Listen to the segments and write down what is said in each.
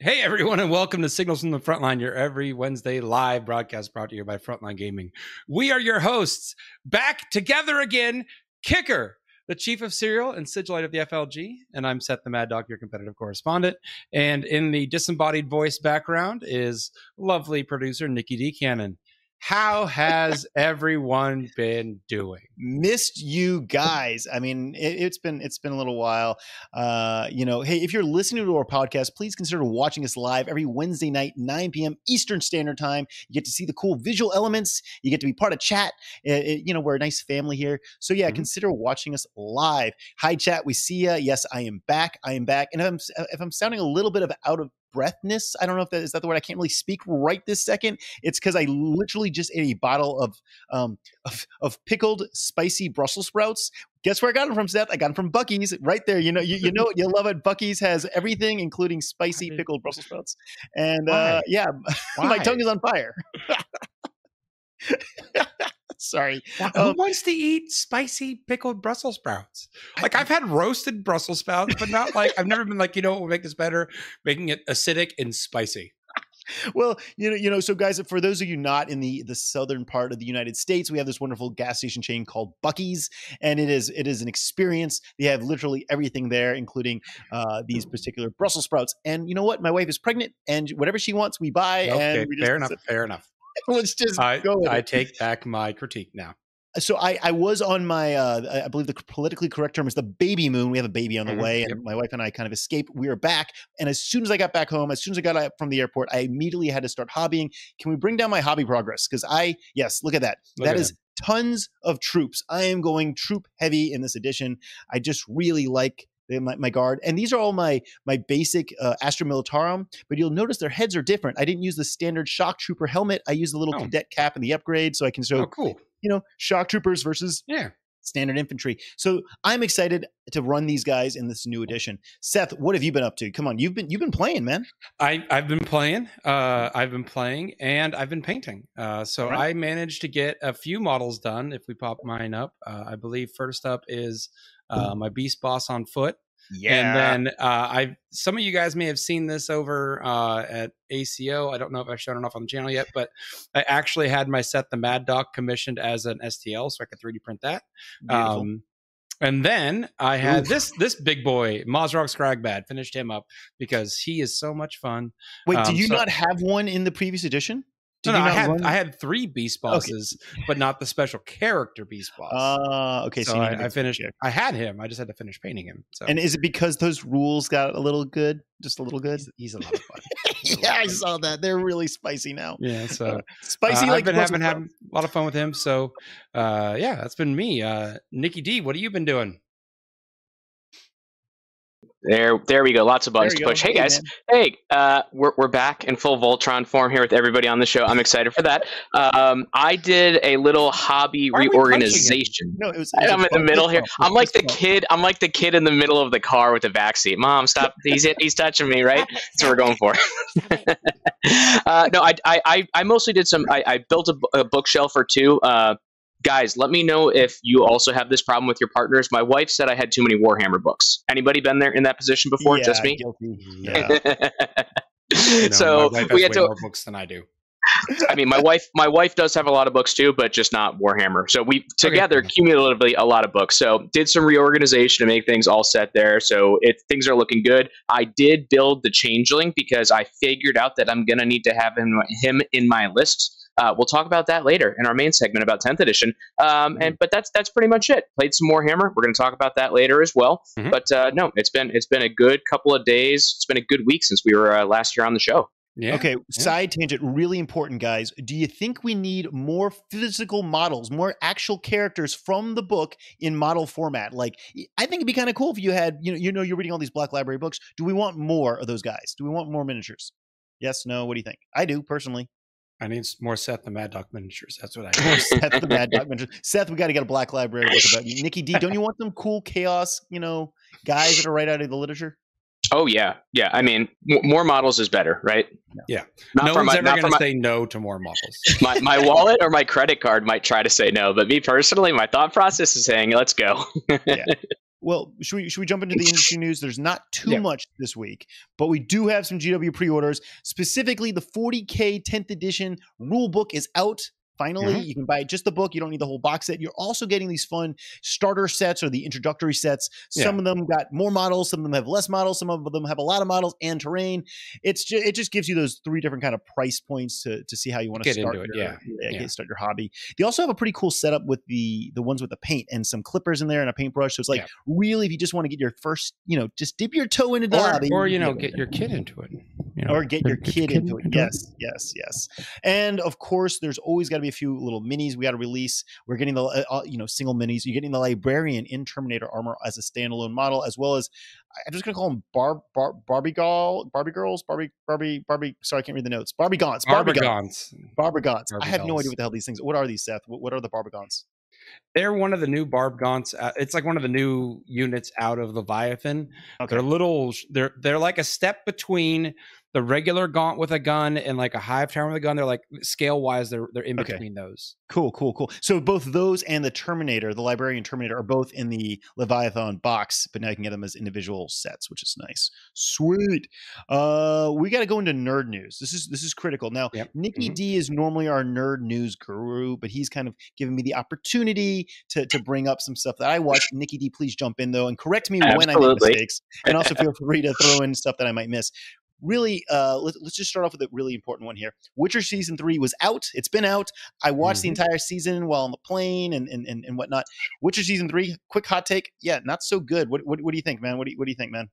Hey everyone, and welcome to Signals from the Frontline, your every Wednesday live broadcast brought to you by Frontline Gaming. We are your hosts, back together again. Kicker, the chief of serial and sigilite of the FLG, and I'm Seth the Mad Dog, your competitive correspondent. And in the disembodied voice background is lovely producer Nicky Dee. Cannon. How has everyone been doing? Missed you guys. I mean, it, has been it's been a little while. Uh, you know, hey, if you're listening to our podcast, please consider watching us live every Wednesday night, 9 p.m. Eastern Standard Time. You get to see the cool visual elements. You get to be part of chat. It, it, you know, we're a nice family here. So yeah, mm-hmm. consider watching us live. Hi, chat. We see ya. Yes, I am back. I am back. And if I'm if I'm sounding a little bit of out of breathness. I don't know if that is that the word. I can't really speak right this second. It's because I literally just ate a bottle of um of, of pickled spicy Brussels sprouts. Guess where I got them from, Seth? I got them from Buc-ee's right there. You know, you, you know, you love it. Buc-ee's has everything, including spicy pickled Brussels sprouts. And uh, yeah, my tongue is on fire. Sorry. Who um, wants to eat spicy pickled Brussels sprouts? Like I've had roasted Brussels sprouts, but not like I've never been like, you know what will make this better? Making it acidic and spicy well, you know, you know, so guys, for those of you not in the the southern part of the United States, we have this wonderful gas station chain called Buc-ee's, and it is it is an experience. They have literally everything there, including uh, these particular Brussels sprouts. And you know what? My wife is pregnant, and whatever she wants, we buy. Okay, and we fair enough. Fair enough. Let's just I, go. I take back my critique now. So I, I was on my uh, I believe the politically correct term is the baby moon. We have a baby on the mm-hmm. way, and yep. my wife and I kind of escaped. We are back, and as soon as I got back home, as soon as I got out from the airport, I immediately had to start hobbying. Can we bring down my hobby progress? Because I yes, look at that. Look that at is him. tons of troops. I am going troop heavy in this edition. I just really like my, my, guard. And these are all my my basic uh, Astra Militarum, but you'll notice their heads are different. I didn't use the standard shock trooper helmet. I used the little oh. cadet cap and the upgrade, so I can show oh, cool. you know shock troopers versus yeah standard infantry. So I'm excited to run these guys in this new edition. Seth, what have you been up to? Come on, you've been you've been playing, man. I I've been playing. Uh, I've been playing, and I've been painting. Uh, so right. I managed to get a few models done. If we pop mine up, uh, I believe first up is uh, my beast boss on foot. Yeah. And then uh, I some of you guys may have seen this over uh, at ACO. I don't know if I've shown it off on the channel yet, but I actually had my set the Mad Dog commissioned as an STL, so I could 3D print that. Um, and then I had Oof. this this big boy Mozrog Skragbad. Finished him up because he is so much fun. Wait, um, did you so, not have one in the previous edition? Did no, no I had run? I had three beast bosses, okay. but not the special character beast boss. Uh, okay. So, so I, I, finished. I had him. I just had to finish painting him. So. And is it because those rules got a little good? Just a little good. He's, he's a lot of fun. yeah, I saw that. They're really spicy now. Yeah. So uh, spicy. Uh, like I've been having, having a lot of fun with him. So, uh, yeah, that's been me. Uh, Nicky Dee, what have you been doing? There, there we go. Lots of buttons to push. Hey, guys. Hey, uh, we're, we're back in full Voltron form here with everybody on the show. I'm excited for that. Um, I did a little hobby reorganization. No, it was. It was I'm in the middle here. I'm like the kid. I'm like the kid in the middle of the car with the backseat. Mom, stop! He's he's touching me, right? That's what we're going for. uh, no, I, I I mostly did some. I, I built a, a bookshelf or two. Uh, guys let me know if you also have this problem with your partners my wife said i had too many warhammer books anybody been there in that position before yeah, just me yeah. so we had to, more books than i do I mean, my wife, my wife does have a lot of books too, but just not Warhammer. So we together okay. cumulatively a lot of books. So did some reorganization to make things all set there. So it things are looking good. I did build the changeling because I figured out that I'm gonna need to have him him in my list uh, we'll talk about that later in our main segment about 10th edition. Um, and but that's that's pretty much it. Played some more Hammer. We're going to talk about that later as well. Mm-hmm. But uh, no, it's been it's been a good couple of days. It's been a good week since we were uh, last year on the show. Yeah. Okay, yeah. side tangent, really important, guys. Do you think we need more physical models, more actual characters from the book in model format? Like, I think it'd be kind of cool if you had, you know, you know, you're reading all these Black Library books. Do we want more of those guys? Do we want more miniatures? Yes, no. What do you think? I do personally. I need more Seth the Mad Dog miniatures. That's what I need. Seth the Mad Dog miniatures. Seth, we got to get a Black Library book about you. Nicky Dee, don't you want them cool chaos, you know, guys that are right out of the literature? Oh yeah, yeah. I mean, m- more models is better, right? Yeah. Not no one's my, ever going to say no to more models. my my wallet or my credit card might try to say no, but me personally, my thought process is saying, "Let's go." yeah. well, should we should we jump into the industry news? There's not too Yeah. much this week, but we do have some GW pre-orders. Specifically, the 40k 10th edition rule book is out. Finally, Mhm. you can buy just the book. You don't need the whole box set. You're also getting these fun starter sets or the introductory sets. Some Yeah. of them got more models. Some of them have less models. Some of them have a lot of models and terrain. It's just it just gives you those three different kind of price points to to see how you want to Get start into it, your, yeah. Yeah. get- start your hobby. They also have a pretty cool setup with the the ones with the paint and some clippers in there and a paintbrush. So it's like Yeah. really, if you just want to get your first, you know, just dip your toe into the Or, hobby, or you know, get your kid into it. You know, or get your kid into it. Yes, yes, yes. And of course, there's always got to be a few little minis we got to release. We're getting the uh, uh, you know single minis. You're getting the librarian in Terminator armor as a standalone model, as well as I'm just gonna call them Bar, Bar Barbie Girl, Barbie girls, Barbie Barbie Barbie. Sorry, I can't read the notes. Barbie Gaunts, Barbie Gaunts, Barbie Gaunts. I have no idea what the hell these things. What are these, Seth? What, what are the Barbie Gaunts? They're one of the new Barbgaunts. Uh, it's like one of the new units out of Leviathan. Okay. They're little. They're they're like a step between the regular Gaunt with a gun and like a Hive Tower with a gun. They're like scale wise. They're they're in Okay. between those. Cool, cool, cool. So both those and the Terminator, the Librarian Terminator, are both in the Leviathan box, but now you can get them as individual sets, which is nice. Sweet. Uh, we got to go into nerd news. This is this is critical. Now, Yep. Nicky Mhm. Dee is normally our nerd news guru, but he's kind of giving me the opportunity to to bring up some stuff that I watch. Nicky Dee, please jump in though and correct me when I make mistakes, and also feel free to throw in stuff that I might miss. Really, uh, let's, let's just start off with a really important one here. Witcher season three was out. It's been out. I watched Mhm. the entire season while on the plane and, and and and whatnot. Witcher season three, quick hot take. Yeah, not so good. What what, what do you think, man? What do you, what do you think, man?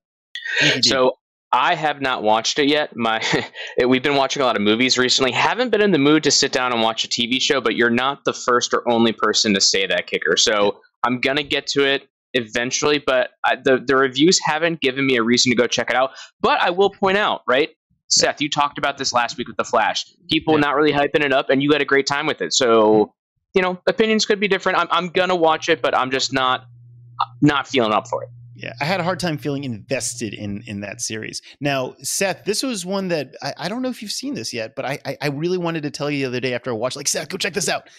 So I have not watched it yet. My we've been watching a lot of movies recently. Haven't been in the mood to sit down and watch a TV show, but you're not the first or only person to say that kicker. So I'm gonna get to it eventually, but I, the the reviews haven't given me a reason to go check it out. But I will point out, right? Seth, you talked about this last week with the Flash. People Yeah. not really hyping it up, and you had a great time with it. So mm-hmm. you know, opinions could be different. I'm I'm gonna watch it, but I'm just not not feeling up for it. Yeah, I had a hard time feeling invested in in that series. Now, Seth, this was one that I, I don't know if you've seen this yet, but I, I I really wanted to tell you the other day after I watched. Like, Seth, go check this out,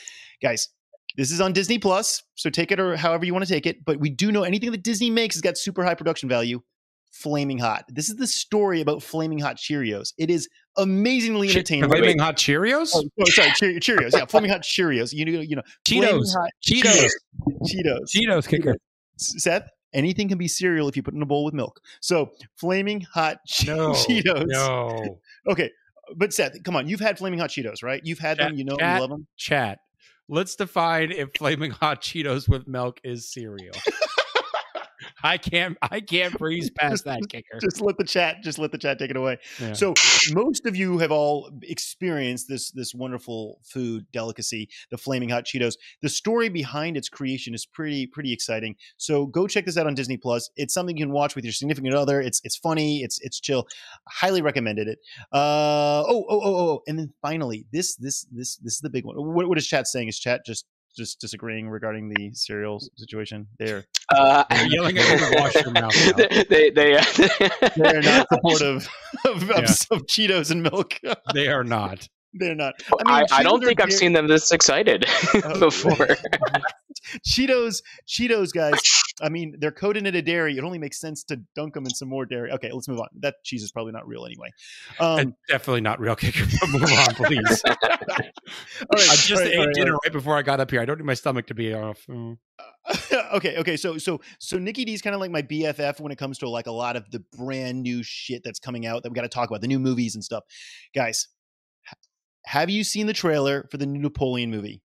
guys. This is on Disney Plus, so take it or however you want to take it. But we do know anything that Disney makes has got super high production value. Flaming Hot. This is the story about Flaming Hot Cheerios. It is amazingly Che- entertaining. Flaming hot Cheerios. Oh, oh, sorry, Cheer- Cheerios. Yeah, Flaming Hot Cheerios. You know, you know, Cheetos. Cheetos. Cheetos. Cheetos kicker. Seth, anything can be cereal if you put it in a bowl with milk. So, flaming hot che- No. Cheetos. No. Okay, but Seth, come on, you've had flaming hot Cheetos, right? You've had them, you know, chat. you love them. Chat. Let's define if flaming hot Cheetos with milk is cereal. I can't. I can't breeze past that kicker. Just let the chat, just let the chat take it away. Yeah. So, most of you have all experienced this this wonderful food delicacy, the flaming hot Cheetos. The story behind its creation is pretty pretty exciting. So, go check this out on Disney Plus. It's something you can watch with your significant other. It's it's funny. It's it's chill. Highly recommended it. Uh oh oh oh oh, and then finally, this this this this is the big one. What, what is chat saying? Is chat just just disagreeing regarding the cereal situation? They're Uh, They're yelling at you to wash your mouth now. they they, uh, they're not supportive of, of, Yeah. of Cheetos and milk. They are not. They're not. I, I Cheetos don't think I've seen them this excited Oh. before. Cheetos, Cheetos, guys. I mean, they're coated in a dairy. It only makes sense to dunk them in some more dairy. Okay, let's move on. That cheese is probably not real anyway. Um, definitely not real kicker. But move on, please. all right, I just all right, ate all right, dinner right before I got up here. I don't need my stomach to be off. Mm. okay, okay. So, so, so Nicky Dee is kind of like my BFF when it comes to like a lot of the brand new shit that's coming out that we got to talk about, the new movies and stuff. Guys, ha- have you seen the trailer for the new Napoleon movie?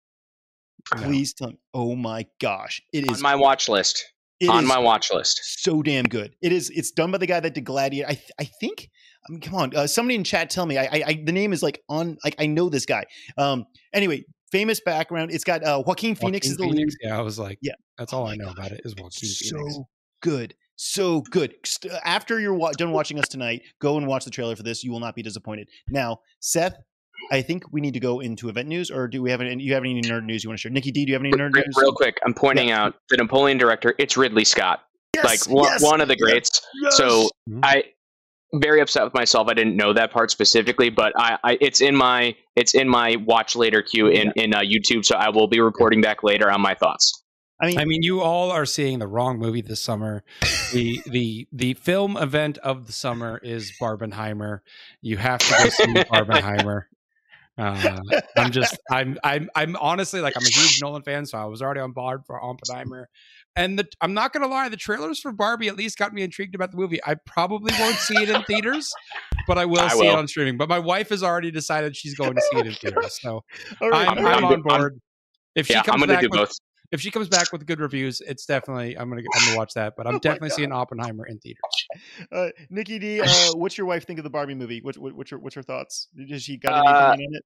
No. Please tell me. Oh my gosh, it is on my watch list. it on is my watch list. so damn good. It is. It's done by the guy that did Gladiator. I th- I think. I mean, come on. Uh, somebody in chat tell me. I, I, I the name is like on. Like I know this guy. Um. Anyway, famous background. It's got uh, Joaquin Phoenix Joaquin is the lead. Phoenix? Yeah, I was like, Yeah. that's Oh all my I know gosh. about it is Joaquin so Phoenix. good so good after you're wa- done watching us tonight go and watch the trailer for this you will not be disappointed now seth i think we need to go into event news or do we have any you have any nerd news you want to share nikki d do you have any nerd Real, news real quick, I'm pointing out the Napoleon director. It's Ridley Scott, Yes, like one, yes, one of the greats. yes. So Mhm. I very upset with myself. I didn't know that part specifically, but I, I it's in my it's in my watch later queue in in uh, YouTube. So I will be reporting back later on my thoughts. I mean, I mean, you all are seeing the wrong movie this summer. the the the film event of the summer is Barbenheimer. You have to go see Barbenheimer. Uh, I'm just I'm I'm I'm honestly like I'm a huge Nolan fan, so I was already on board for Oppenheimer. And the, I'm not gonna lie, the trailers for Barbie at least got me intrigued about the movie. I probably won't see it in theaters, but I will I see will. it on streaming. But my wife has already decided she's going to see it in theaters, so right, I'm, I'm, right. on I'm- board. If she Yeah, comes I'm gonna back do with, both. If she comes back with good reviews, it's definitely I'm gonna I'm gonna watch that. But I'm Oh definitely seeing Oppenheimer in theaters. Uh, Nicky Dee, uh, what's your wife think of the Barbie movie? What, what, what's your what's her thoughts? Does she got anything Uh, opinion on it?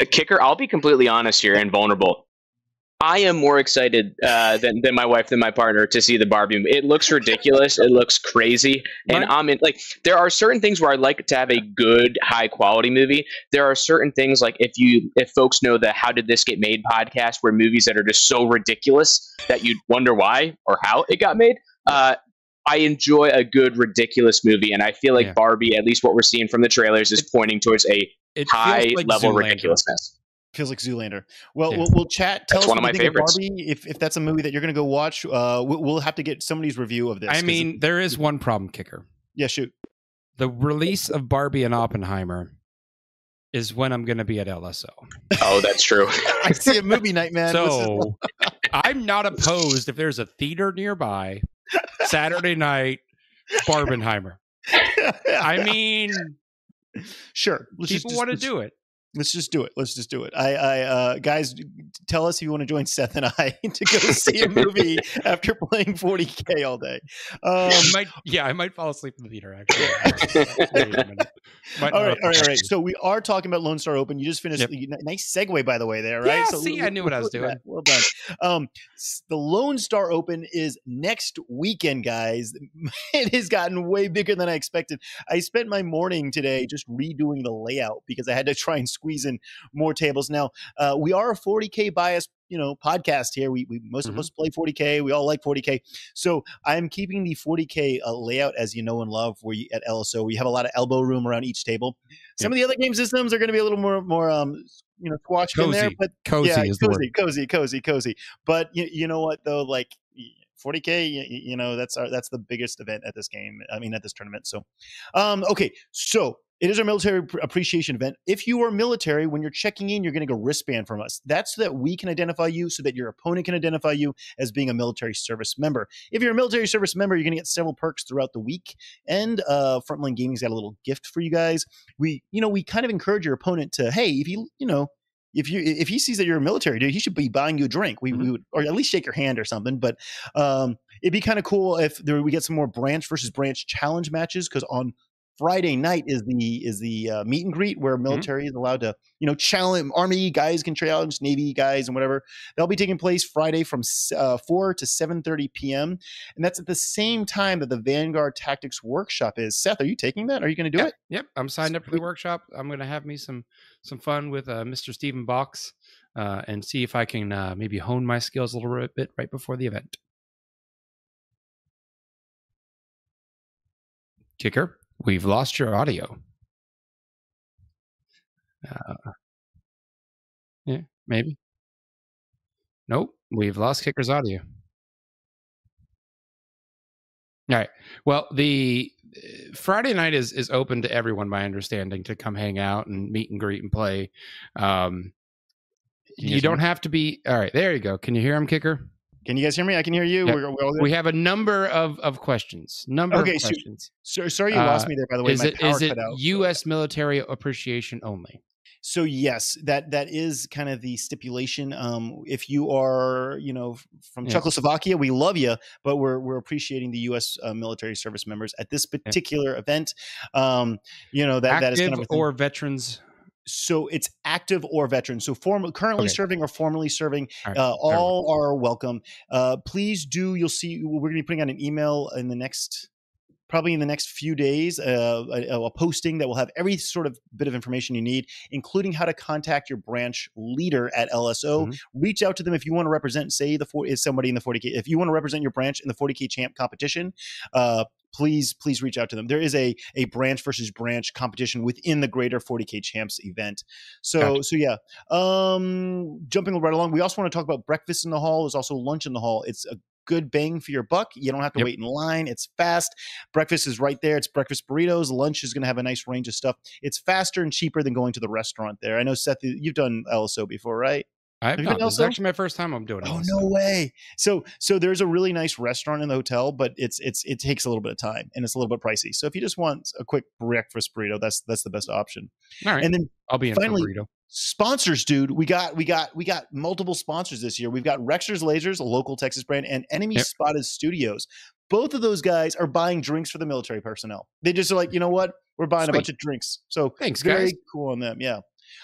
a kicker. I'll be completely honest here and vulnerable. I am more excited uh, than than my wife than my partner to see the Barbie. movie. It looks ridiculous. it looks crazy, and Right. I'm in. Like there are certain things where I like to have a good, high quality movie. There are certain things like if you if folks know the How Did This Get Made podcast, where movies that are just so ridiculous that you'd wonder why or how it got made. Uh, I enjoy a good ridiculous movie, and I feel like Yeah. Barbie, at least what we're seeing from the trailers, is It- pointing towards a high like level Zoolander. ridiculousness. Feels like Zoolander. Well, Yeah. we'll, we'll chat. Tell That's us one what of you my think favorites. Barbie. If, if that's a movie that you're going to go watch, uh, we'll, we'll have to get somebody's review of this. I mean, there is one problem, kicker. yeah, shoot. The release of Barbie and Oppenheimer is when I'm going to be at LSO. Oh, that's true. I see a movie night, man. So I'm not opposed if there's a theater nearby Saturday night Barbenheimer. I mean, sure. Let's people just, want to do it. Let's just do it. Let's just do it. I, I, uh, guys, tell us if you want to join Seth and I to go see a movie after playing 40k all day. Um, might, yeah, I might fall asleep in the theater. Actually, Wait a minute. Might all right, all right, all right. So we are talking about Lone Star Open. You just finished. Yep. you- Nice segue, by the way, there, right? Yeah, so see, I knew what I was doing. that. Well done. Um, the Lone Star Open is next weekend, guys. It has gotten way bigger than I expected. I spent my morning today just redoing the layout because I had to try and squeeze in more tables. Now, uh, we are a 40k bias, you know, podcast here. We, we most Mhm. of us play 40k. We all like 40k. So I'm keeping the 40k uh, layout as you know and love. Where you, at LSO, we have a lot of elbow room around each table. Some of the other game systems are going to be a little more more um you know squashed in there, Cozy. but Cozy yeah, is the word. cozy, cozy, cozy, cozy. But you, you know what though, like 40k, you, you know that's our that's the biggest event at this game. I mean at this tournament. So, um, okay, so it is our military appreciation event. If you are military, when you're checking in, you're going getting a wristband from us. That's so that we can identify you, so that your opponent can identify you as being a military service member. If you're a military service member, you're going to get several perks throughout the week. And uh, Frontline Gaming's got a little gift for you guys. We, you know, we kind of encourage your opponent to, hey, if you, you know, if you if he sees that you're a military dude, he should be buying you a drink. We, we would, or at least shake your hand or something. But um, it'd be kind of cool if there we get some more branch versus branch challenge matches because on Friday night is the is the uh, meet and greet where military is allowed to you know challenge army guys can challenge navy guys and whatever. That'll be taking place Friday from uh, four to seven thirty p.m. and that's at the same time that the Vanguard Tactics Workshop is. Seth, are you taking that? Are you going to do Yeah. it? Yep, I'm signed up for the workshop. I'm going to have me some some fun with uh, Mr. Stephen Box uh, and see if I can uh, maybe hone my skills a little bit right before the event. Kicker, we've lost your audio. Uh, yeah, maybe. Nope, we've lost Kicker's audio. All right. Well, the uh, Friday night is is open to everyone, my understanding, to come hang out and meet and greet and play. Um, you you don't have to be. All right, there you go. Can you hear him, Kicker? Can you guys hear me? I can hear you. Yep. We're, we're? We have a number of of questions. Number Okay, of questions. So, sorry you lost Uh, me there. By the way, is my it is it cut out. so- U.S. military appreciation only? So yes, that that is kind of the stipulation. Um, if you are, you know, from Yeah. Czechoslovakia, we love you, but we're we're appreciating the U.S. Uh, military service members at this particular event. Um, you know that that is Active kind of or veterans? So it's active or veteran. So form, currently Okay. serving or formerly serving, All right, uh, are welcome. Uh, please do. You'll see. We're going to be putting out an email in the next probably in the next few days uh, a, a, posting that will have every sort of bit of information you need, including how to contact your branch leader at LSO. Mm-hmm. Reach out to them if you want to represent, say, the is somebody in the 40k. If you want to represent your branch in the 40k champ competition, uh, please please reach out to them. There is a a branch versus branch competition within the greater 40k champs event. So gotcha. so yeah. Um, jumping right along, we also want to talk about breakfast in the hall. There's also lunch in the hall. It's a good bang for your buck. You don't have to yep. wait in line. It's fast. Breakfast is right there. It's breakfast burritos. Lunch is going to have a nice range of stuff. It's faster and cheaper than going to the restaurant there. I know Seth, you've done LSO before, right? I've done. This is actually my first time I'm doing it. Oh no way! So so there's a really nice restaurant in the hotel, but it's it's it takes a little bit of time and it's a little bit pricey. So if you just want a quick breakfast burrito, that's that's the best option. All right, and then I'll be in finally, for burrito sponsors dude we got we got we got multiple sponsors this year we've got rexer's lasers a local texas brand and enemy yep. spotted studios both of those guys are buying drinks for the military personnel they just are like you know what we're buying Sweet. a bunch of drinks so thanks very guys cool on them yeah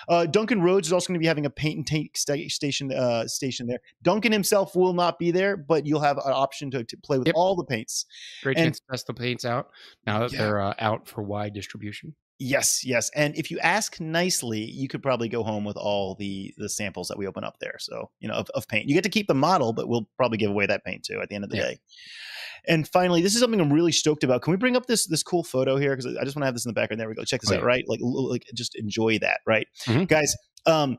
uh, Duncan Rhodes is also going to be having a paint and take station uh, station there. Duncan himself will not be there, but you'll have an option to, to play with yep. all the paints. Great and, chance to test the paints out now that yeah. they're uh, out for wide distribution. Yes, yes. And if you ask nicely, you could probably go home with all the the samples that we open up there. So, you know, of, of paint. You get to keep the model, but we'll probably give away that paint too at the end of the yeah. day. And finally, this is something I'm really stoked about. Can we bring up this this cool photo here? Because I just want to have this in the background. There we go. Check this oh, out. Yeah. Right, like like just enjoy that. Right, mm-hmm. guys. Um,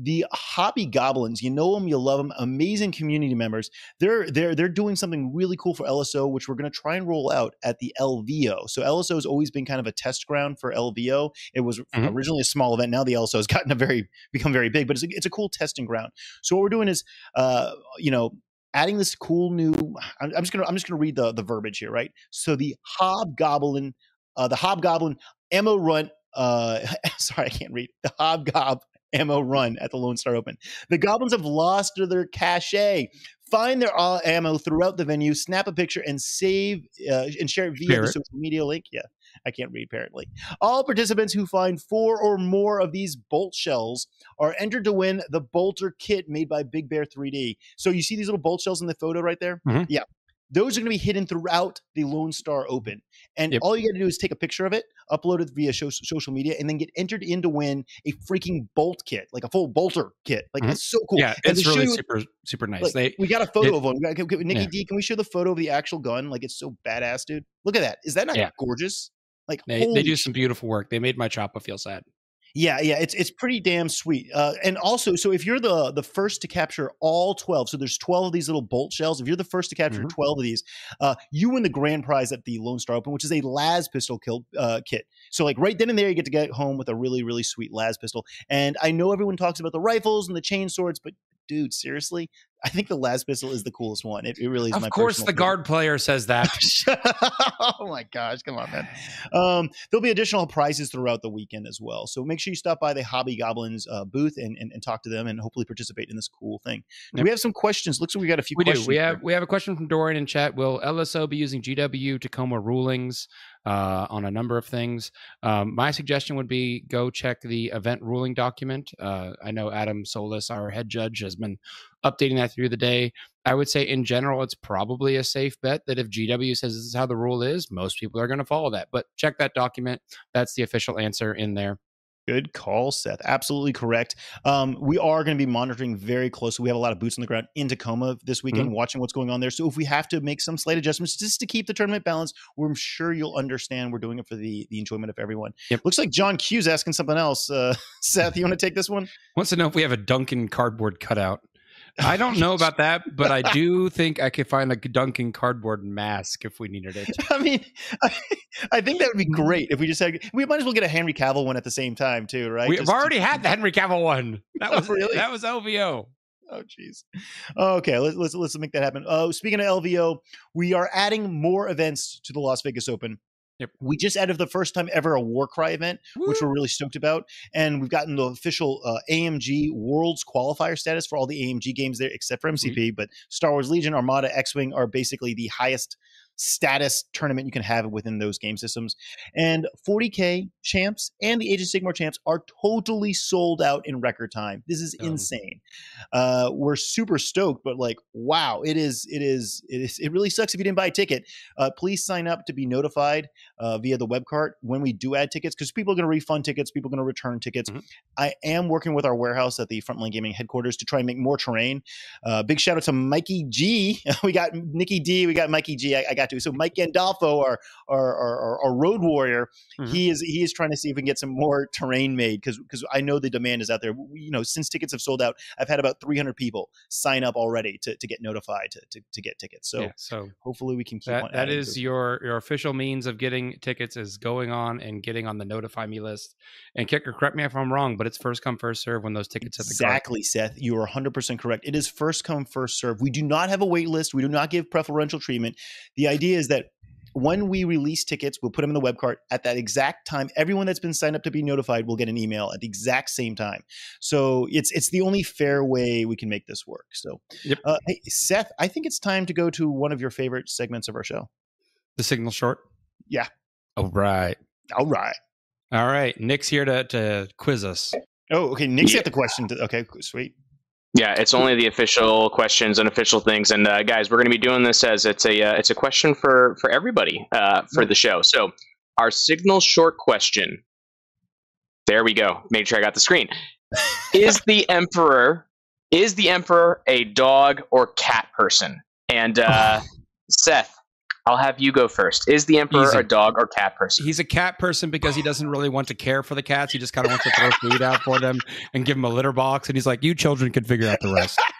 the hobby goblins you know them you love them amazing community members. They're they're they're doing something really cool for lso which we're going to try and roll out at the lvo so lso has always been kind of a test ground for lvo it was mm-hmm. originally a small event. Now the lso has gotten a very become very big but it's a, it's a cool testing ground. So what we're doing is uh you know adding this cool new i'm, I'm just gonna i'm just gonna read the the verbiage here right? So the hobgoblin uh the hobgoblin ammo run uh sorry i can't read. The hobgob ammo run at the Lone Star Open. The Goblins have lost their cachet. Find their uh, ammo throughout the venue, snap a picture, and save uh, and share it via share the social media link. Yeah, I can't read apparently. All participants who find four or more of these bolt shells are entered to win the Bolter kit made by Big Bear 3D. So you see these little bolt shells in the photo right there? Mm-hmm. Yeah those are going to be hidden throughout the Lone Star Open. And yep. all you got to do is take a picture of it, upload it via show, social media, and then get entered in to win a freaking bolt kit, like a full bolter kit. Like mm-hmm. it's so cool. Yeah, and it's really you, super super nice. Like, they, we got a photo it, of one. Nicky yeah. Dee, can we show the photo of the actual gun? Like it's so badass, dude. Look at that. Is that not yeah. gorgeous? Like they, they do some beautiful work. They made my choppa feel sad. Yeah, yeah, it's it's pretty damn sweet. Uh, and also, so if you're the the first to capture all twelve, so there's twelve of these little bolt shells. If you're the first to capture mm-hmm. twelve of these, uh, you win the grand prize at the Lone Star Open, which is a las pistol kill uh, kit. So like right then and there, you get to get home with a really really sweet las pistol. And I know everyone talks about the rifles and the chain swords, but dude, seriously, I think the las pistol is the coolest one. It, it really is. Of course, the favorite. guard player says that. oh my gosh, come on, man. Um, there'll be additional prizes throughout the weekend as well. So make sure you stop by the Hobby Goblins uh, booth and, and, and, talk to them and hopefully participate in this cool thing. We have some questions. Looks like we got a few. We do. We have we have a question from Dorian in chat. Will LSO be using GW Tacoma rulings uh, on a number of things? Um, my suggestion would be go check the event ruling document. Uh, I know Adam Solis, our head judge, has been updating that through the day. I would say in general, it's probably a safe bet that if GW says this is how the rule is, most people are going to follow that. But check that document. That's the official answer in there. Good call, Seth. Absolutely correct. Um, we are going to be monitoring very closely. We have a lot of boots on the ground in Tacoma this weekend, mm-hmm. watching what's going on there. So if we have to make some slight adjustments just to keep the tournament balanced, I'm sure you'll understand we're doing it for the the enjoyment of everyone. Yep. Looks like John Q's asking something else. Uh, Seth, you want to take this one? Wants to know if we have a Duncan cardboard cutout. I don't know about that, but I do think I could find a Duncan cardboard mask if we needed it. I mean, I, I, think that would be great if we just had. We might as well get a Henry Cavill one at the same time too, right? We've already had the Henry Cavill one. That oh, was really that was LVO. Oh, jeez. Okay, let's, let's let's make that happen. Oh, speaking of LVO, we are adding more events to the Las Vegas Open. Yep. We just added the first time ever a Warcry event, Woo. which we're really stoked about. And we've gotten the official uh, AMG Worlds qualifier status for all the AMG games there, except for MCP. Mm-hmm. But Star Wars Legion, Armada, X Wing are basically the highest status tournament you can have within those game systems. And 40k champs and the Age of Sigmar champs are totally sold out in record time. This is Um. insane. Uh, we're super stoked, but like, wow, it is, it is, it is, it really sucks if you didn't buy a ticket. Uh, please sign up to be notified uh, via the web cart when we do add tickets because people are going to refund tickets, people are going to return tickets. Mhm. I am working with our warehouse at the Frontline Gaming headquarters to try and make more terrain. Uh, big shout out to Mikey G. we got Nicky Dee. We got Mikey G. I, I got to. So Mike Gandolfo, our our, our, our, road warrior, Mhm. he is he is trying to see if we can get some more terrain made because because I know the demand is out there. You know, since tickets have sold out, I've had about 300 people sign up already to, to get notified to, to, to get tickets. So yeah, so hopefully we can keep that on that to- your your official means of getting tickets is going on and getting on the notify me list. And kicker, correct me if I'm wrong, but it's first come first serve when those tickets. Exactly, Seth. You are 100% correct. It is first come, first serve. We do not have a wait list. We do not give preferential treatment. The idea is that when we release tickets, we'll put them in the web cart at that exact time. Everyone that's been signed up to be notified will get an email at the exact same time. So it's it's the only fair way we can make this work. So, Yep. uh, hey, Seth, I think it's time to go to one of your favorite segments of our show. The signal short. Yeah. All right. All right. All right. Nick's here to to quiz us. Oh, okay. Nick's Yeah. got the question. To, okay, sweet. Yeah, it's only the official questions and official things. And uh, guys, we're going to be doing this as it's a uh, it's a question for for everybody uh, for the show. So our signal short question. There we go. Made sure I got the screen. Is the emperor is the emperor a dog or cat person? And uh, Seth, I'll have you go first. Is the emperor Easy. a dog or cat person? He's a cat person because he doesn't really want to care for the cats. He just kind of wants to throw food out for them and give them a litter box. And he's like, "You children can figure out the rest."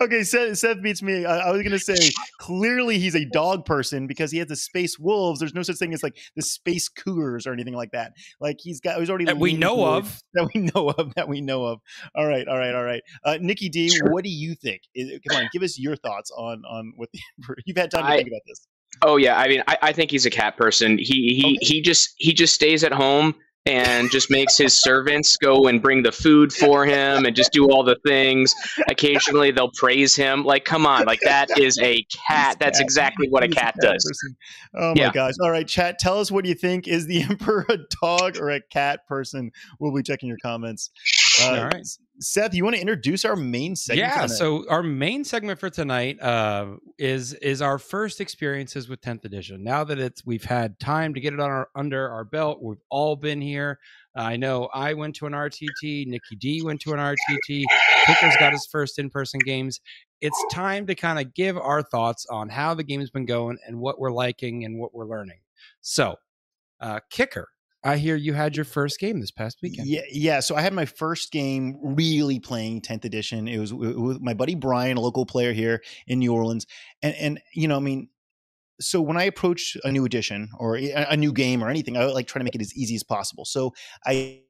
Okay, Seth, Seth beats me. I, I was going to say clearly he's a dog person because he has the space wolves. There's no such thing as like the space cougars or anything like that. Like he's got, he's already That we know of. That we know of. That we know of. All right, all right, all right. Uh, Nicky Dee, what do you think? Is, come on, give us your thoughts on on what the you've had time to I- think about this. Oh yeah, I mean, I, I think he's a cat person. He he Okay. he just he just stays at home and just makes his servants go and bring the food for him and just do all the things. Occasionally, they'll praise him. Like, come on, like that is a cat. That's exactly what a cat does. Oh my Yeah. gosh! All right, chat. Tell us what you think. Is the emperor a dog or a cat person? We'll be checking your comments. Uh, All right. Seth, you want to introduce our main segment? yeah. So our main segment for tonight uh, is is our first experiences with 10th edition. Now that it's we've had time to get it on our, under our belt, we've all been here. I know I went to an RTT. Nicky Dee went to an RTT. Kicker's got his first in person games. It's time to kind of give our thoughts on how the game's been going and what we're liking and what we're learning. So, uh, Kicker, I hear you had your first game this past weekend. Yeah, yeah. So I had my first game really playing 10th edition. It was with my buddy Brian, a local player here in New Orleans. And and you know, I mean, so when I approach a new edition or a, new game or anything, I like try to make it as easy as possible. So I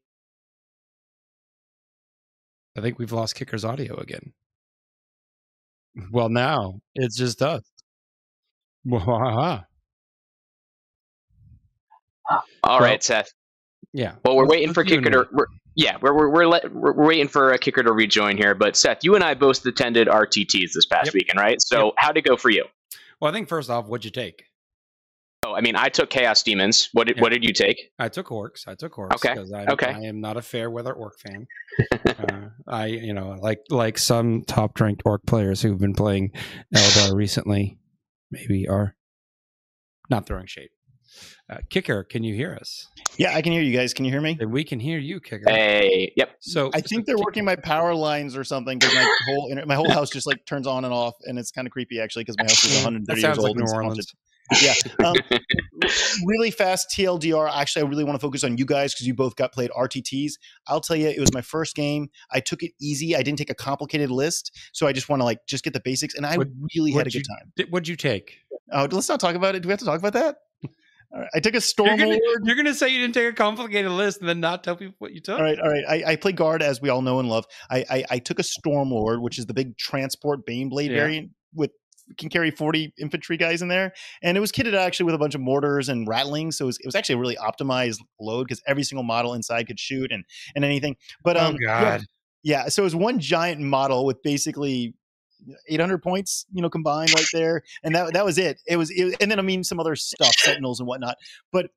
I think we've lost Kicker's audio again. Well, now it's just us. All Well, right, Seth. Yeah. Well, we're let's- waiting let's for Kicker to. We're, yeah, we're we're we're, let, we're we're waiting for a Kicker to rejoin here. But Seth, you and I both attended RTTs this past Yep. weekend, right? So Yep. how'd it go for you? Well, I think first off, what'd you take? Oh, I mean, I took Chaos Demons. What did Yeah. what did you take? I took orcs. I took orcs Okay, because I, okay. I am not a fair weather orc fan. uh, I, you know, like like some top ranked orc players who've been playing Eldar recently, maybe are not throwing shade. Uh, Kicker, can you hear us? yeah, I can hear you guys. Can you hear me? And we can hear you, Kicker. Hey, yep. So I think they're working my power lines or something because my whole inter- my whole house just like turns on and off, and it's kind of creepy actually because my house is That 130 years sounds like old. New and haunted. Orleans. Yeah. Um, really fast TLDR. Actually, I really want to focus on you guys because you both got played RTTs. I'll tell you, it was my first game. I took it easy. I didn't take a complicated list, so I just want to like just get the basics, and I What- really had a what'd good time. Did- What'd you take? Oh, let's not talk about it. Do we have to talk about that? Right. I took a Storm You're gonna, Lord. you're gonna say you didn't take a complicated list and then not tell people what you took. All right, all right. I, I play guard as we all know and love. I I, I took a Stormlord, which is the big transport Baneblade Yeah. variant with can carry 40 infantry guys in there. And it was kitted out actually with a bunch of mortars and ratlings. So it was, it was actually a really optimized load because every single model inside could shoot and and anything. But um oh yeah, God. yeah, so it was one giant model with basically 800 points, you know, combined right there, and that that was it. It was, it, and then I mean some other stuff, Sentinels and whatnot. But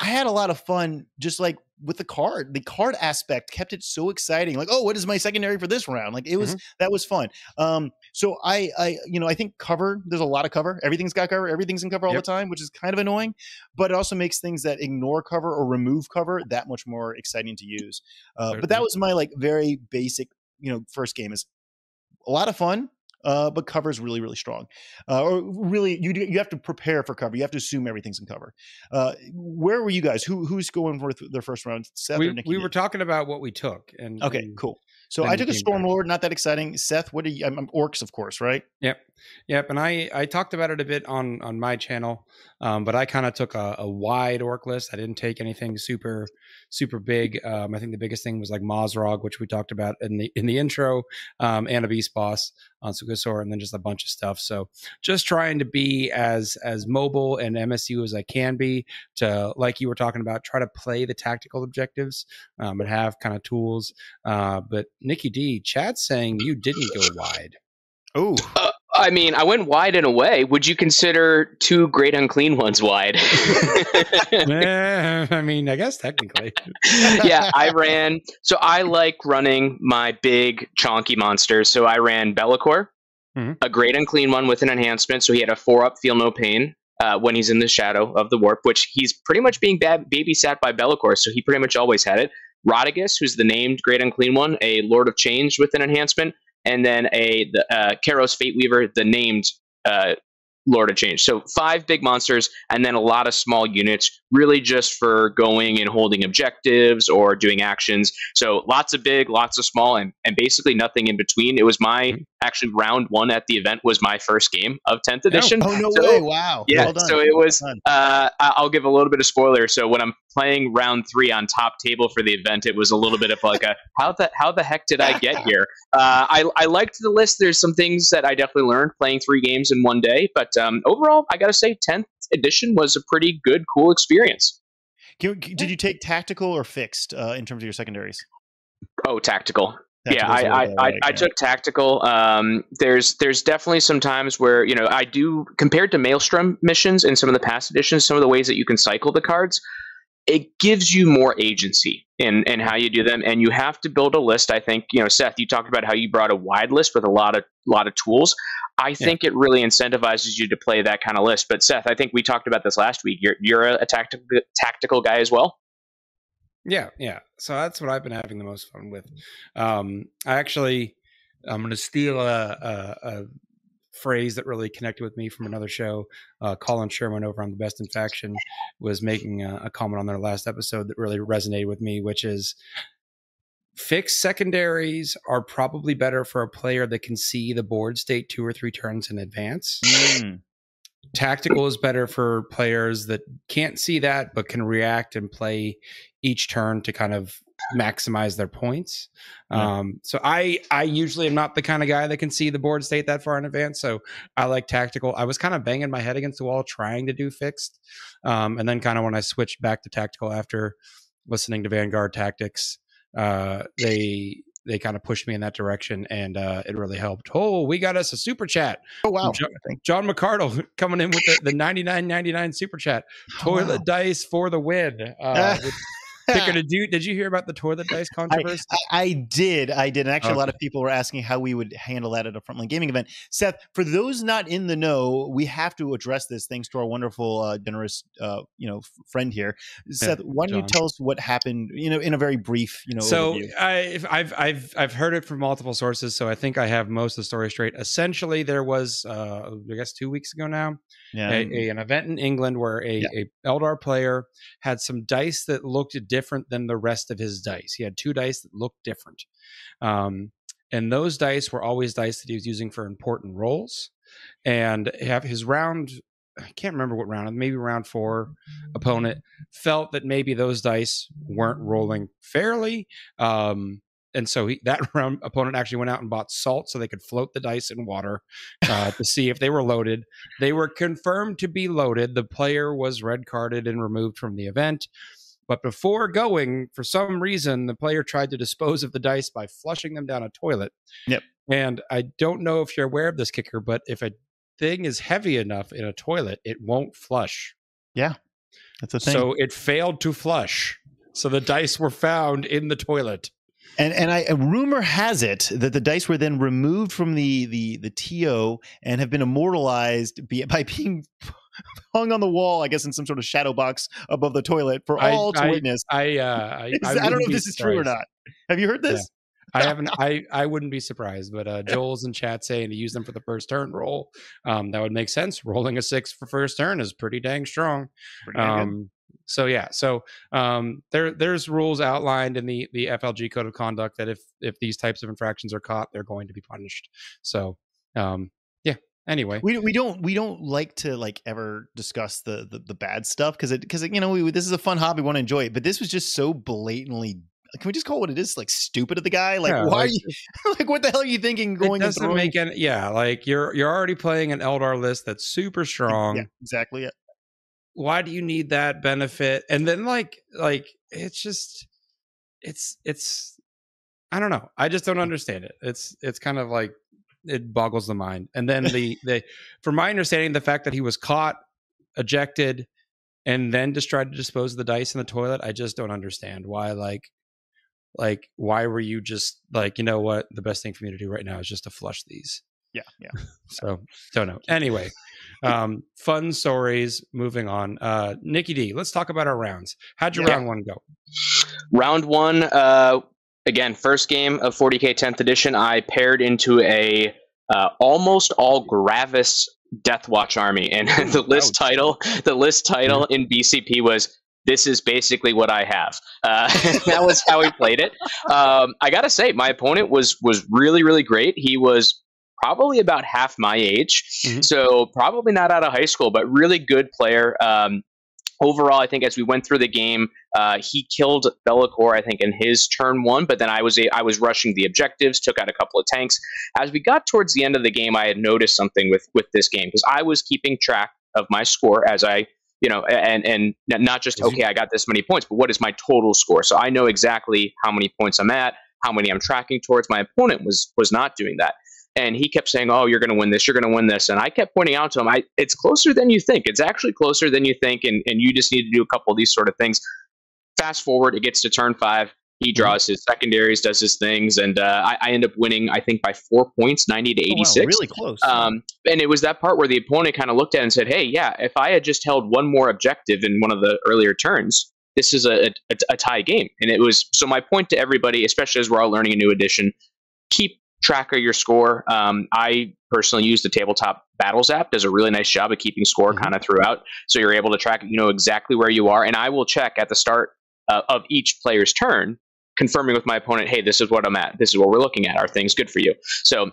I had a lot of fun, just like with the card. The card aspect kept it so exciting. Like, oh, what is my secondary for this round? Like, it was mm-hmm. that was fun. Um, so I, I, you know, I think cover. There's a lot of cover. Everything's got cover. Everything's in cover all yep. the time, which is kind of annoying. But it also makes things that ignore cover or remove cover that much more exciting to use. Uh, but that was my like very basic, you know, first game is a lot of fun uh, but cover is really really strong. Uh, or really, you you have to prepare for cover. You have to assume everything's in cover. Uh, where were you guys? Who who's going for their first round? Seth we, we were talking about what we took, and okay, and, cool. So I took a Stormlord, not that exciting. Seth, what are you? I'm, I'm, orcs, of course, right? Yep, yep. And I I talked about it a bit on on my channel, um, but I kind of took a, a, wide orc list. I didn't take anything super super big. Um, I think the biggest thing was like Mozrog, which we talked about in the in the intro, um, and a beast boss on Squigosaur, and then just a bunch of stuff. So just trying to be as as mobile and MSU as I can be to, like you were talking about, try to play the tactical objectives um, and have kind of tools. Uh, but Nicky Dee, chat's saying you didn't go wide. Oh. Uh, I mean, I went wide in a way. Would you consider two great unclean ones wide? eh, I mean, I guess technically. yeah, I ran. So I like running my big chonky monsters. So I ran Be'lakor, mm-hmm. a great unclean one with an enhancement. So he had a four up, feel no pain. Uh, when he's in the shadow of the warp, which he's pretty much being bab- babysat by Be'lakor, so he pretty much always had it. Rotigus, who's the named Great Unclean One, a Lord of Change with an enhancement, and then a the, uh, Kairos Fateweaver, the named uh, Lord of Change. So five big monsters and then a lot of small units, really just for going and holding objectives or doing actions. So lots of big, lots of small, and, and basically nothing in between. It was my actually round one at the event was my first game of 10th edition. Oh, oh no so, way. Wow. Yeah. Well so it was, uh, I'll give a little bit of spoiler. So when I'm playing round three on top table for the event, it was a little bit of like a, how the, how the heck did I get here? Uh, I, I liked the list. There's some things that I definitely learned playing three games in one day, but um, overall, I got to say 10th edition was a pretty good, cool experience. Did you take tactical or fixed uh, in terms of your secondaries? Oh, tactical yeah, I I, I, I, I, took tactical. Um, there's there's definitely some times where you know I do compared to Maelstrom missions in some of the past editions, some of the ways that you can cycle the cards, it gives you more agency in in how you do them, and you have to build a list. I think you know Seth, you talked about how you brought a wide list with a lot of lot of tools. I think yeah. it really incentivizes you to play that kind of list. But Seth, I think we talked about this last week. You're you're a, a tactical tactical guy as well. Yeah, yeah. So that's what I've been having the most fun with. Um, I actually, I'm going to steal a, a, a, phrase that really connected with me from another show. Uh, Colin Sherman over on the Best in Faction was making a, a comment on their last episode that really resonated with me, which is fixed secondaries are probably better for a player that can see the board state two or three turns in advance. Mm. Tactical is better for players that can't see that but can react and play each turn to kind of maximize their points. Yeah. Um, so I I usually am not the kind of guy that can see the board state that far in advance. So I like tactical. I was kind of banging my head against the wall trying to do fixed, um, and then kind of when I switched back to tactical after listening to Vanguard Tactics, uh, they they kind of pushed me in that direction and uh, it really helped. Oh, we got us a super chat. Oh wow. John, John McCardle coming in with the, the 99.99 super chat. Toilet oh, wow. dice for the win. Uh, Kicker, did you did you hear about the tour toilet dice controversy? I, I, I did, I did. And actually, okay. a lot of people were asking how we would handle that at a frontline gaming event. Seth, for those not in the know, we have to address this thanks to our wonderful, uh, generous, uh, you know, friend here. Seth, why don't John. you tell us what happened? You know, in a very brief, you know. So I, I've I've I've heard it from multiple sources, so I think I have most of the story straight. Essentially, there was, uh, I guess, two weeks ago now, yeah. a, a, an event in England where a, yeah. a Eldar player had some dice that looked different than the rest of his dice. He had two dice that looked different. Um, and those dice were always dice that he was using for important rolls. And have his round, I can't remember what round, maybe round four opponent felt that maybe those dice weren't rolling fairly. Um, and so he, that round opponent actually went out and bought salt so they could float the dice in water uh, to see if they were loaded. They were confirmed to be loaded. The player was red carded and removed from the event. But before going, for some reason, the player tried to dispose of the dice by flushing them down a toilet. Yep. And I don't know if you're aware of this kicker, but if a thing is heavy enough in a toilet, it won't flush. Yeah, that's a thing. So it failed to flush. So the dice were found in the toilet. And and I a rumor has it that the dice were then removed from the the the TO and have been immortalized by being hung on the wall, I guess, in some sort of shadow box above the toilet for I- all to I- witness. I uh, I, Is- I, don't know if this is true or not. Have you heard this? I haven't. I I wouldn't be surprised, but uh, Joel's in chat saying to use them for the first turn roll. Um, that would make sense. Rolling a six for first turn is pretty dang strong. Pretty good. Um, so yeah, so um, there there's rules outlined in the the FLG code of conduct that if if these types of infractions are caught, they're going to be punished. So um, yeah. Anyway, we we don't we don't like to like ever discuss the the, the bad stuff because it because you know we, this is a fun hobby we want to enjoy it but this was just so blatantly can we just call it what it is like stupid of the guy like Yeah, why like, you like what the hell are you thinking going and doesn't throwing- make any. Yeah, like you're you're already playing an Eldar list that's super strong. yeah, exactly it. why do you need that benefit and then like like it's just it's it's i don't know i just don't understand it it's it's kind of like it boggles the mind and then the the from my understanding the fact that he was caught ejected and then just tried to dispose of the dice in the toilet i just don't understand why like like why were you just like you know what the best thing for me to do right now is just to flush these yeah yeah so don't know. Anyway, um, fun stories. Moving on. Uh, Nicky Dee, let's talk about our rounds. How'd your Yeah. round one go? Round one, uh, again, first game of 40k 10th edition. I paired into a uh, almost all Gravis Deathwatch army, and the list Ouch. title, the list title in BCP was. This is basically what I have. Uh, that was how he played it. Um, I gotta say, my opponent was was really really great. He was probably about half my age, Mhm. so probably not out of high school, but really good player. Um, overall, I think as we went through the game, uh, he killed Be'lakor, I think, in his turn one. But then I was a, I was rushing the objectives, took out a couple of tanks. As we got towards the end of the game, I had noticed something with with this game because I was keeping track of my score as I. You know, and and not just okay, I got this many points, but what is my total score? So I know exactly how many points I'm at, how many I'm tracking towards. My opponent was was not doing that, and he kept saying, "Oh, you're going to win this. You're going to win this." And I kept pointing out to him, "I it's closer than you think. It's actually closer than you think, and and you just need to do a couple of these sort of things." Fast forward, it gets to turn five. He draws his secondaries, does his things, and uh, I, I end up winning. I think by four points, ninety to Oh, wow, eighty-six. really close Um, and it was that part where the opponent kind of looked at it and said, "Hey, yeah, if I had just held one more objective in one of the earlier turns, this is a, a, a tie game." And it was so. My point to everybody, especially as we're all learning a new edition, keep track of your score. Um, I personally use the tabletop battles app; does a really nice job of keeping score Mhm. kind of throughout, so you're able to track. You know exactly where you are, and I will check at the start uh, of each player's turn, confirming with my opponent, "Hey, this is what I'm at. This is what we're looking at. Are things good for you?" So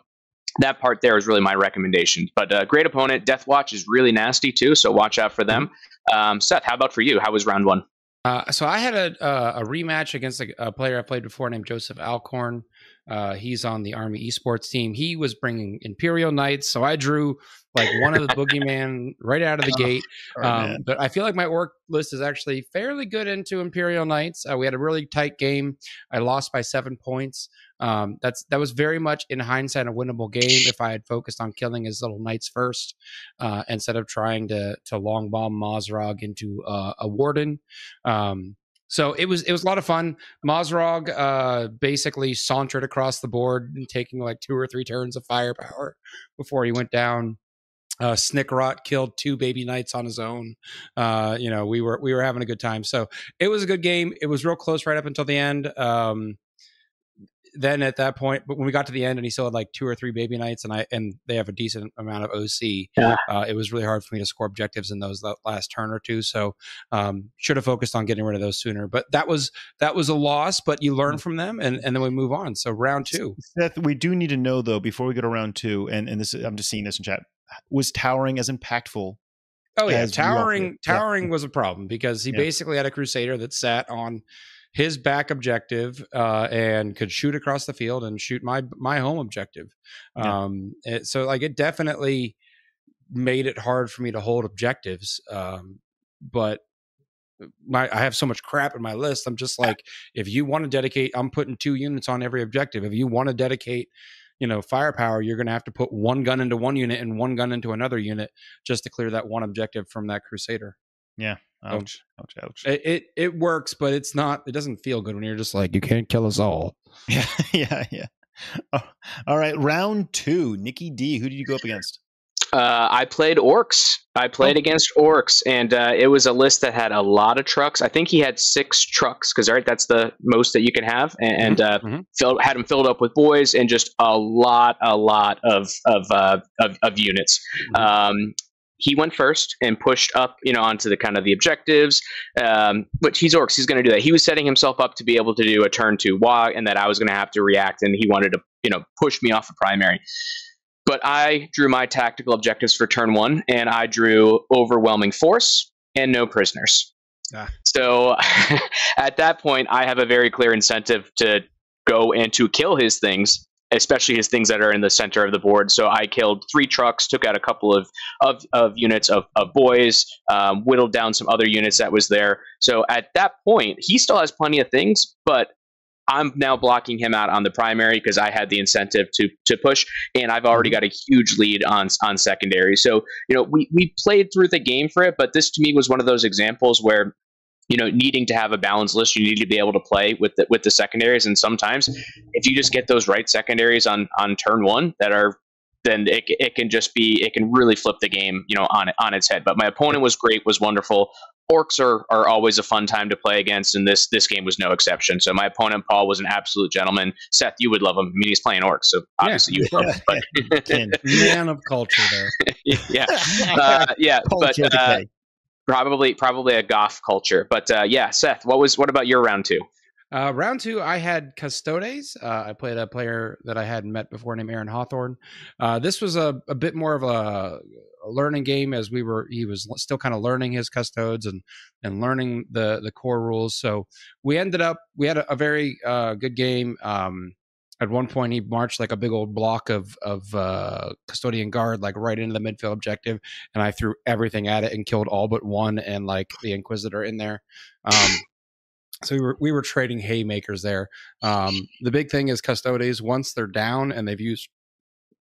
that part there is really my recommendation. But uh, great opponent. Deathwatch is really nasty too, so watch out for them. Um, Seth, how about for you? How was round one? Uh, so I had a uh, a rematch against a, a player I played before named Joseph Alcorn. Uh, he's on the Army esports team. He was bringing Imperial Knights, so I drew like one of the boogeyman right out of the Oh, gate. Um, but I feel like my orc list is actually fairly good into Imperial Knights. Uh, we had a really tight game. I lost by seven points. Um, that's that was very much in hindsight a winnable game if I had focused on killing his little knights first uh, instead of trying to to long bomb Mozrog into uh, a warden. Um, so it was it was a lot of fun. Mozrog uh, basically sauntered across the board, and taking like two or three turns of firepower before he went down. Uh, Snikrot killed two baby knights on his own. Uh, you know, we were we were having a good time. So it was a good game. It was real close right up until the end. Um, then at that point, but when we got to the end and he still had like two or three baby knights, and I and they have a decent amount of OC. Yeah. Uh, it was really hard for me to score objectives in those last turn or two. So um, should have focused on getting rid of those sooner. But that was that was a loss. But you learn from them, and and then we move on. So round two. Seth, we do need to know though before we go to round two, and and this I'm just seeing this in chat. Was towering as impactful? Oh yeah, offer towering. Yeah. towering was a problem because he Yeah. basically had a crusader that sat on his back objective uh, and could shoot across the field and shoot my my home objective. Yeah. Um, it, so like it definitely made it hard for me to hold objectives. Um, but my I have so much crap in my list. I'm just like, if you want to dedicate, I'm putting two units on every objective. If you want to dedicate, you know, firepower, you're going to have to put one gun into one unit and one gun into another unit just to clear that one objective from that crusader. Yeah. Ouch. So, ouch. Ouch. It, it, it works, but it's not. It doesn't feel good when you're just like, you can't kill us all. Yeah. Yeah. Yeah. Oh, all right. Round two. Nicky Dee. Who did you go up against? Uh, I played orcs. I played oh. against orcs, and uh, it was a list that had a lot of trucks. I think he had six trucks because right, that's the most that you can have, and, mm-hmm. uh, mm-hmm. filled, had them filled up with boys and just a lot, a lot of of uh, of, of, units. Mm-hmm. Um, he went first and pushed up, you know, onto the kind of the objectives. Um, but he's orcs; he's going to do that. He was setting himself up to be able to do a turn two walk, and that I was going to have to react, and he wanted to, you know, push me off the primary. But I drew my tactical objectives for turn one, and I drew overwhelming force and no prisoners. Ah. So at that point, I have a very clear incentive to go and to kill his things, especially his things that are in the center of the board. So I killed three trucks, took out a couple of of, of units of, of boys, um, whittled down some other units that was there. So at that point, he still has plenty of things, but I'm now blocking him out on the primary because I had the incentive to to push, and I've already mm-hmm. got a huge lead on on secondary. So you know, we we played through the game for it, but this to me was one of those examples where you know needing to have a balanced list you need to be able to play with the, with the secondaries and sometimes if you just get those right secondaries on on turn one that are then it, it can just be it can really flip the game you know on on its head but my opponent was great was wonderful orcs are, are always a fun time to play against, and this this game was no exception. So my opponent Paul was an absolute gentleman. Seth, you would love him. I mean, he's playing orcs, so obviously yeah. you would love him. But man of culture there. yeah, uh, yeah, but uh, probably probably a goth culture. But uh, yeah, Seth, what was what about your round two? Uh, round two, I had Custodes. Uh, I played a player that I hadn't met before named Aaron Hawthorne. Uh, this was a, a bit more of a, a, learning game as we were. He was still kind of learning his custodes and and learning the the core rules. So we ended up we had a, a very uh, good game. Um, at one point, he marched like a big old block of of uh, custodian guard like right into the midfield objective, and I threw everything at it and killed all but one and like the Inquisitor in there. Um, so we were we were trading haymakers there. Um, the big thing is custodes. Once they're down and they've used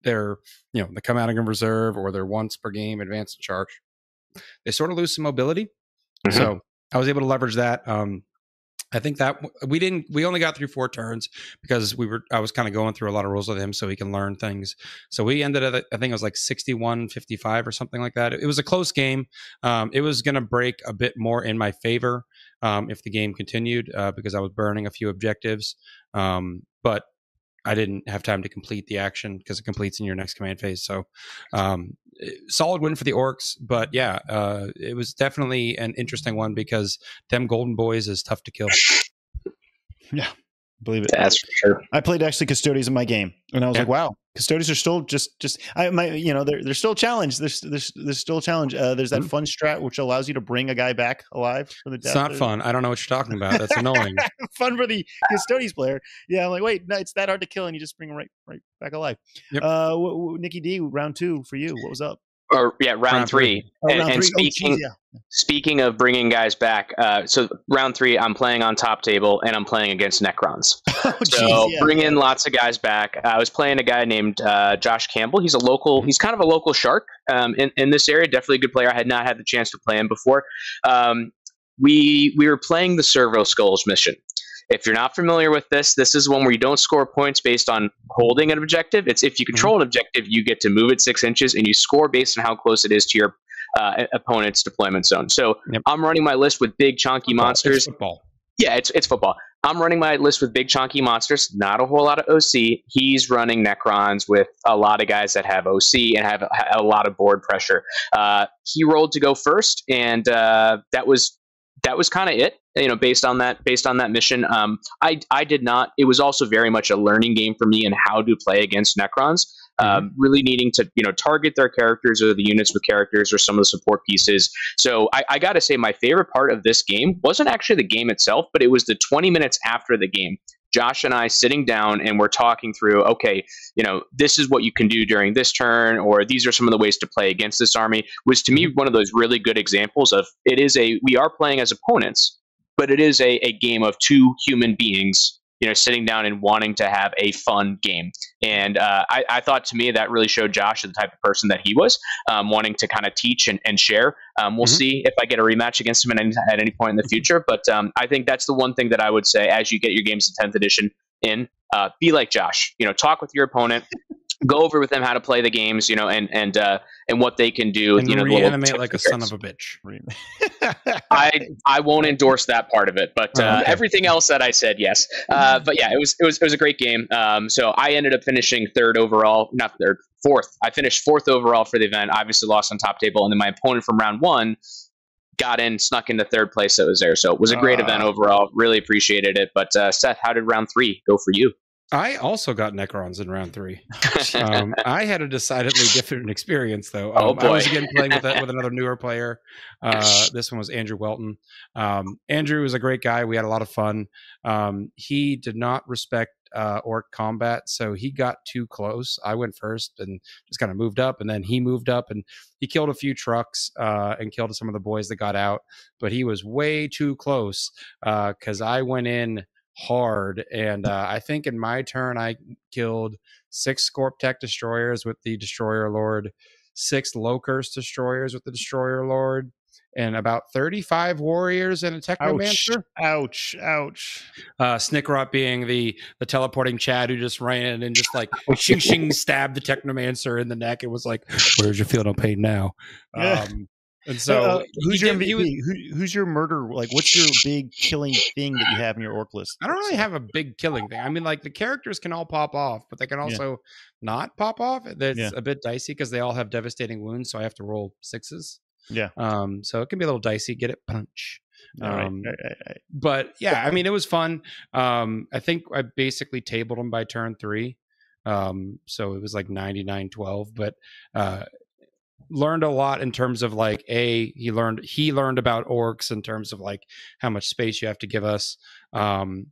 their you know they come out of reserve or their once per game advanced charge, they sort of lose some mobility. Mm-hmm. So I was able to leverage that. Um, I think that we didn't we only got through four turns because we were I was kind of going through a lot of rules with him so he can learn things. So we ended at I think it was like 61 55 or something like that. It was a close game. Um, it was going to break a bit more in my favor um, if the game continued uh, because I was burning a few objectives. Um, but I didn't have time to complete the action because it completes in your next command phase. So, um, solid win for the orcs. But yeah, uh, it was definitely an interesting one because them golden boys is tough to kill. Yeah, believe it. That's for sure. I played actually Custodes in my game, and I was yeah. like, wow, Custodes are still just just I my you know they're they're still a challenge. There's there's there's still a challenge. Uh, there's that mm-hmm. fun strat which allows you to bring a guy back alive from the death. It's not fun. I don't know what you're talking about. That's annoying. fun for the Custodes player. Yeah, I'm like, wait, no, it's that hard to kill, and you just bring him right right back alive. Yep. Uh, w- w- Nicky Dee, round two for you. What was up? Or yeah, round, round three. three. Oh, and, round and three. speaking oh, geez, yeah. speaking of bringing guys back, uh, so round three, I'm playing on top table and I'm playing against Necrons. oh, so yeah. bring in lots of guys back. I was playing a guy named uh, Josh Campbell. He's a local. He's kind of a local shark um, in in this area. Definitely a good player. I had not had the chance to play him before. Um, we we were playing the Servo Skulls mission. If you're not familiar with this, this is one where you don't score points based on holding an objective. It's if you control mm-hmm. an objective, you get to move it six inches, and you score based on how close it is to your uh, opponent's deployment zone. So yep. I'm running my list with big chunky football. monsters. It's football. Yeah, it's it's football. I'm running my list with big chunky monsters. Not a whole lot of OC. He's running Necrons with a lot of guys that have OC and have a, a lot of board pressure. Uh, he rolled to go first, and uh, that was that was kind of it you know based on that based on that mission. Um, i i did not it was also very much a learning game for me and how to play against necrons mm-hmm. um, really needing to you know target their characters or the units with characters or some of the support pieces. So i, I gotta say my favorite part of this game wasn't actually the game itself but it was the 20 minutes after the game Josh and I sitting down and we're talking through, okay, you know, this is what you can do during this turn, or these are some of the ways to play against this army, was to me mm-hmm. one of those really good examples of it is a, we are playing as opponents, but it is a, a game of two human beings you know, sitting down and wanting to have a fun game. And uh, I, I, thought to me that really showed Josh the type of person that he was, um, wanting to kind of teach and, and share. Um, we'll mm-hmm. see if I get a rematch against him at any, at any point in the future. But um, I think that's the one thing that I would say as you get your games in 10th edition in, uh, be like Josh. You know, talk with your opponent, go over with them how to play the games, you know, and and uh, and what they can do. And you know, reanimate like a son of a bitch. I I won't endorse that part of it, but uh, okay. everything else that I said, yes. Uh, but yeah, it was it was it was a great game. Um, so I ended up finishing third overall, not third, fourth. I finished fourth overall for the event. Obviously lost on top table, and then my opponent from round one got in, snuck into third place that was there. So it was a great uh, event overall. Really appreciated it. But uh, Seth, how did round three go for you? I also got Necrons in round three. um, I had a decidedly different experience, though. Oh, um, oh boy! I was again playing with with another newer player. Uh, this one was Andrew Welton. Um, Andrew was a great guy. We had a lot of fun. Um, he did not respect uh, orc combat, so he got too close. I went first and just kind of moved up, and then he moved up and he killed a few trucks uh, and killed some of the boys that got out. But he was way too close because uh, I went in hard. And uh, I think in my turn, I killed six Skorpekh destroyers with the Destroyer Lord, six Lokhust destroyers with the Destroyer Lord, and about 35 warriors and a technomancer. Ouch, ouch. ouch. Uh, Snikrot being the the teleporting Chad who just ran in and just like shing shing stabbed the technomancer in the neck. It was like, where's your feel no pain now? Um, and so, uh, who's your MVP? Was, Who, who's your murder? Like, what's your big killing thing that you have in your orc list? I don't really have a big killing thing. I mean, like the characters can all pop off, but they can also yeah. not pop off. That's yeah. a bit dicey because they all have devastating wounds, so I have to roll sixes. Yeah. Um. So it can be a little dicey. Get it punch. Um, right, right, right, but yeah, I mean, it was fun. Um, I think I basically tabled them by turn three. Um, so it was like 99 12, but uh, learned a lot in terms of like a he learned he learned about orcs in terms of like how much space you have to give us um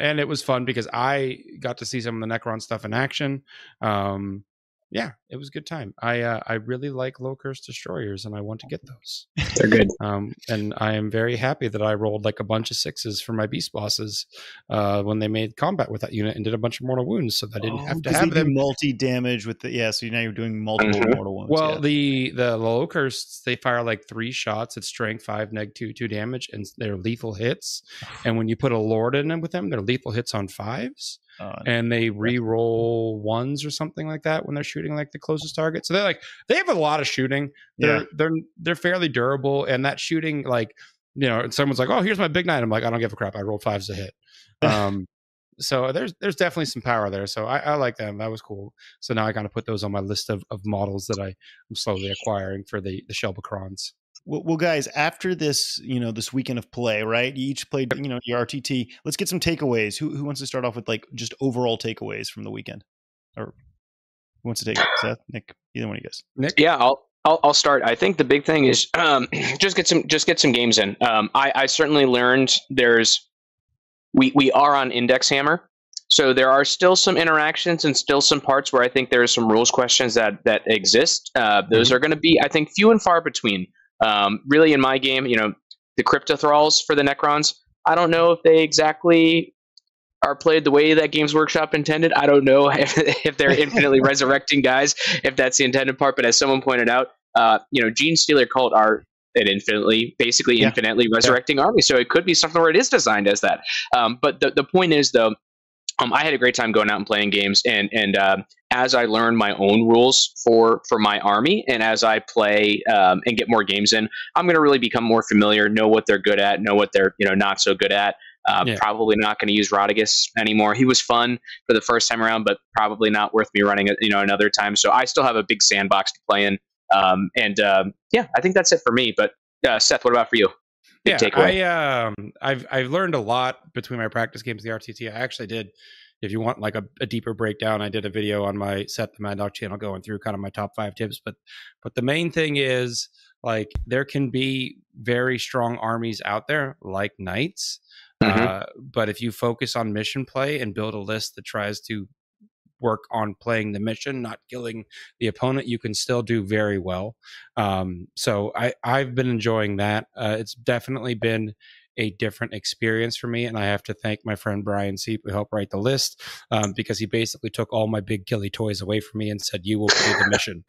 and it was fun because i got to see some of the necron stuff in action um yeah, it was a good time. I uh, I really like Lokhust destroyers, and I want to get those. They're good. Um, and I am very happy that I rolled like a bunch of sixes for my beast bosses uh, when they made combat with that unit and did a bunch of mortal wounds, so that I didn't oh, have to have them multi damage with the yeah. So now you're doing multiple mm-hmm. mortal wounds. Well, yeah. the the Lokhust they fire like three shots at strength five, neg two, two damage, and they're lethal hits. and when you put a lord in them with them, they're lethal hits on fives. And they re-roll ones or something like that when they're shooting like the closest target. So they're like they have a lot of shooting. They're yeah. they're they're fairly durable, and that shooting like you know, someone's like, oh, here's my big nine. I'm like, I don't give a crap. I rolled fives to hit. Um, so there's there's definitely some power there. So I, I like them. That was cool. So now I kind of put those on my list of, of models that I, am slowly acquiring for the the Shelbacrons. Well, well, guys, after this, you know, this weekend of play, right? You each played, you know, your RTT. Let's get some takeaways. Who who wants to start off with like just overall takeaways from the weekend, or who wants to take it? Seth, Nick, either one of you guys. Nick, yeah, I'll I'll, I'll start. I think the big thing is um, just get some just get some games in. Um, I, I certainly learned there's we we are on Index Hammer, so there are still some interactions and still some parts where I think there are some rules questions that that exist. Uh, those mm-hmm. are going to be, I think, few and far between. Um, really, in my game, you know, the Cryptothralls for the Necrons, I don't know if they exactly are played the way that Games Workshop intended. I don't know if, if they're infinitely resurrecting guys, if that's the intended part. But as someone pointed out, uh, you know, Genestealer Cult are an infinitely, basically yeah. infinitely resurrecting yeah. army. So it could be something where it is designed as that. Um, but the, the point is, though, um, I had a great time going out and playing games, and and uh, as I learn my own rules for for my army, and as I play um, and get more games in, I'm going to really become more familiar, know what they're good at, know what they're you know not so good at. Uh, yeah. Probably not going to use Rotigus anymore. He was fun for the first time around, but probably not worth me running it you know another time. So I still have a big sandbox to play in, um, and um, yeah, I think that's it for me. But uh, Seth, what about for you? Yeah. I um, I've I've learned a lot between my practice games the RTT. I actually did. If you want like a, a, deeper breakdown, I did a video on my set the Mad Dog channel going through kind of my top five tips. But but the main thing is like there can be very strong armies out there like knights Mm-hmm. Uh, but if you focus on mission play and build a list that tries to work on playing the mission, not killing the opponent, you can still do very well. Um, so I, I've been enjoying that. Uh, it's definitely been a different experience for me. And I have to thank my friend Brian Seep who helped write the list um, because he basically took all my big killy toys away from me and said, "You will play the mission."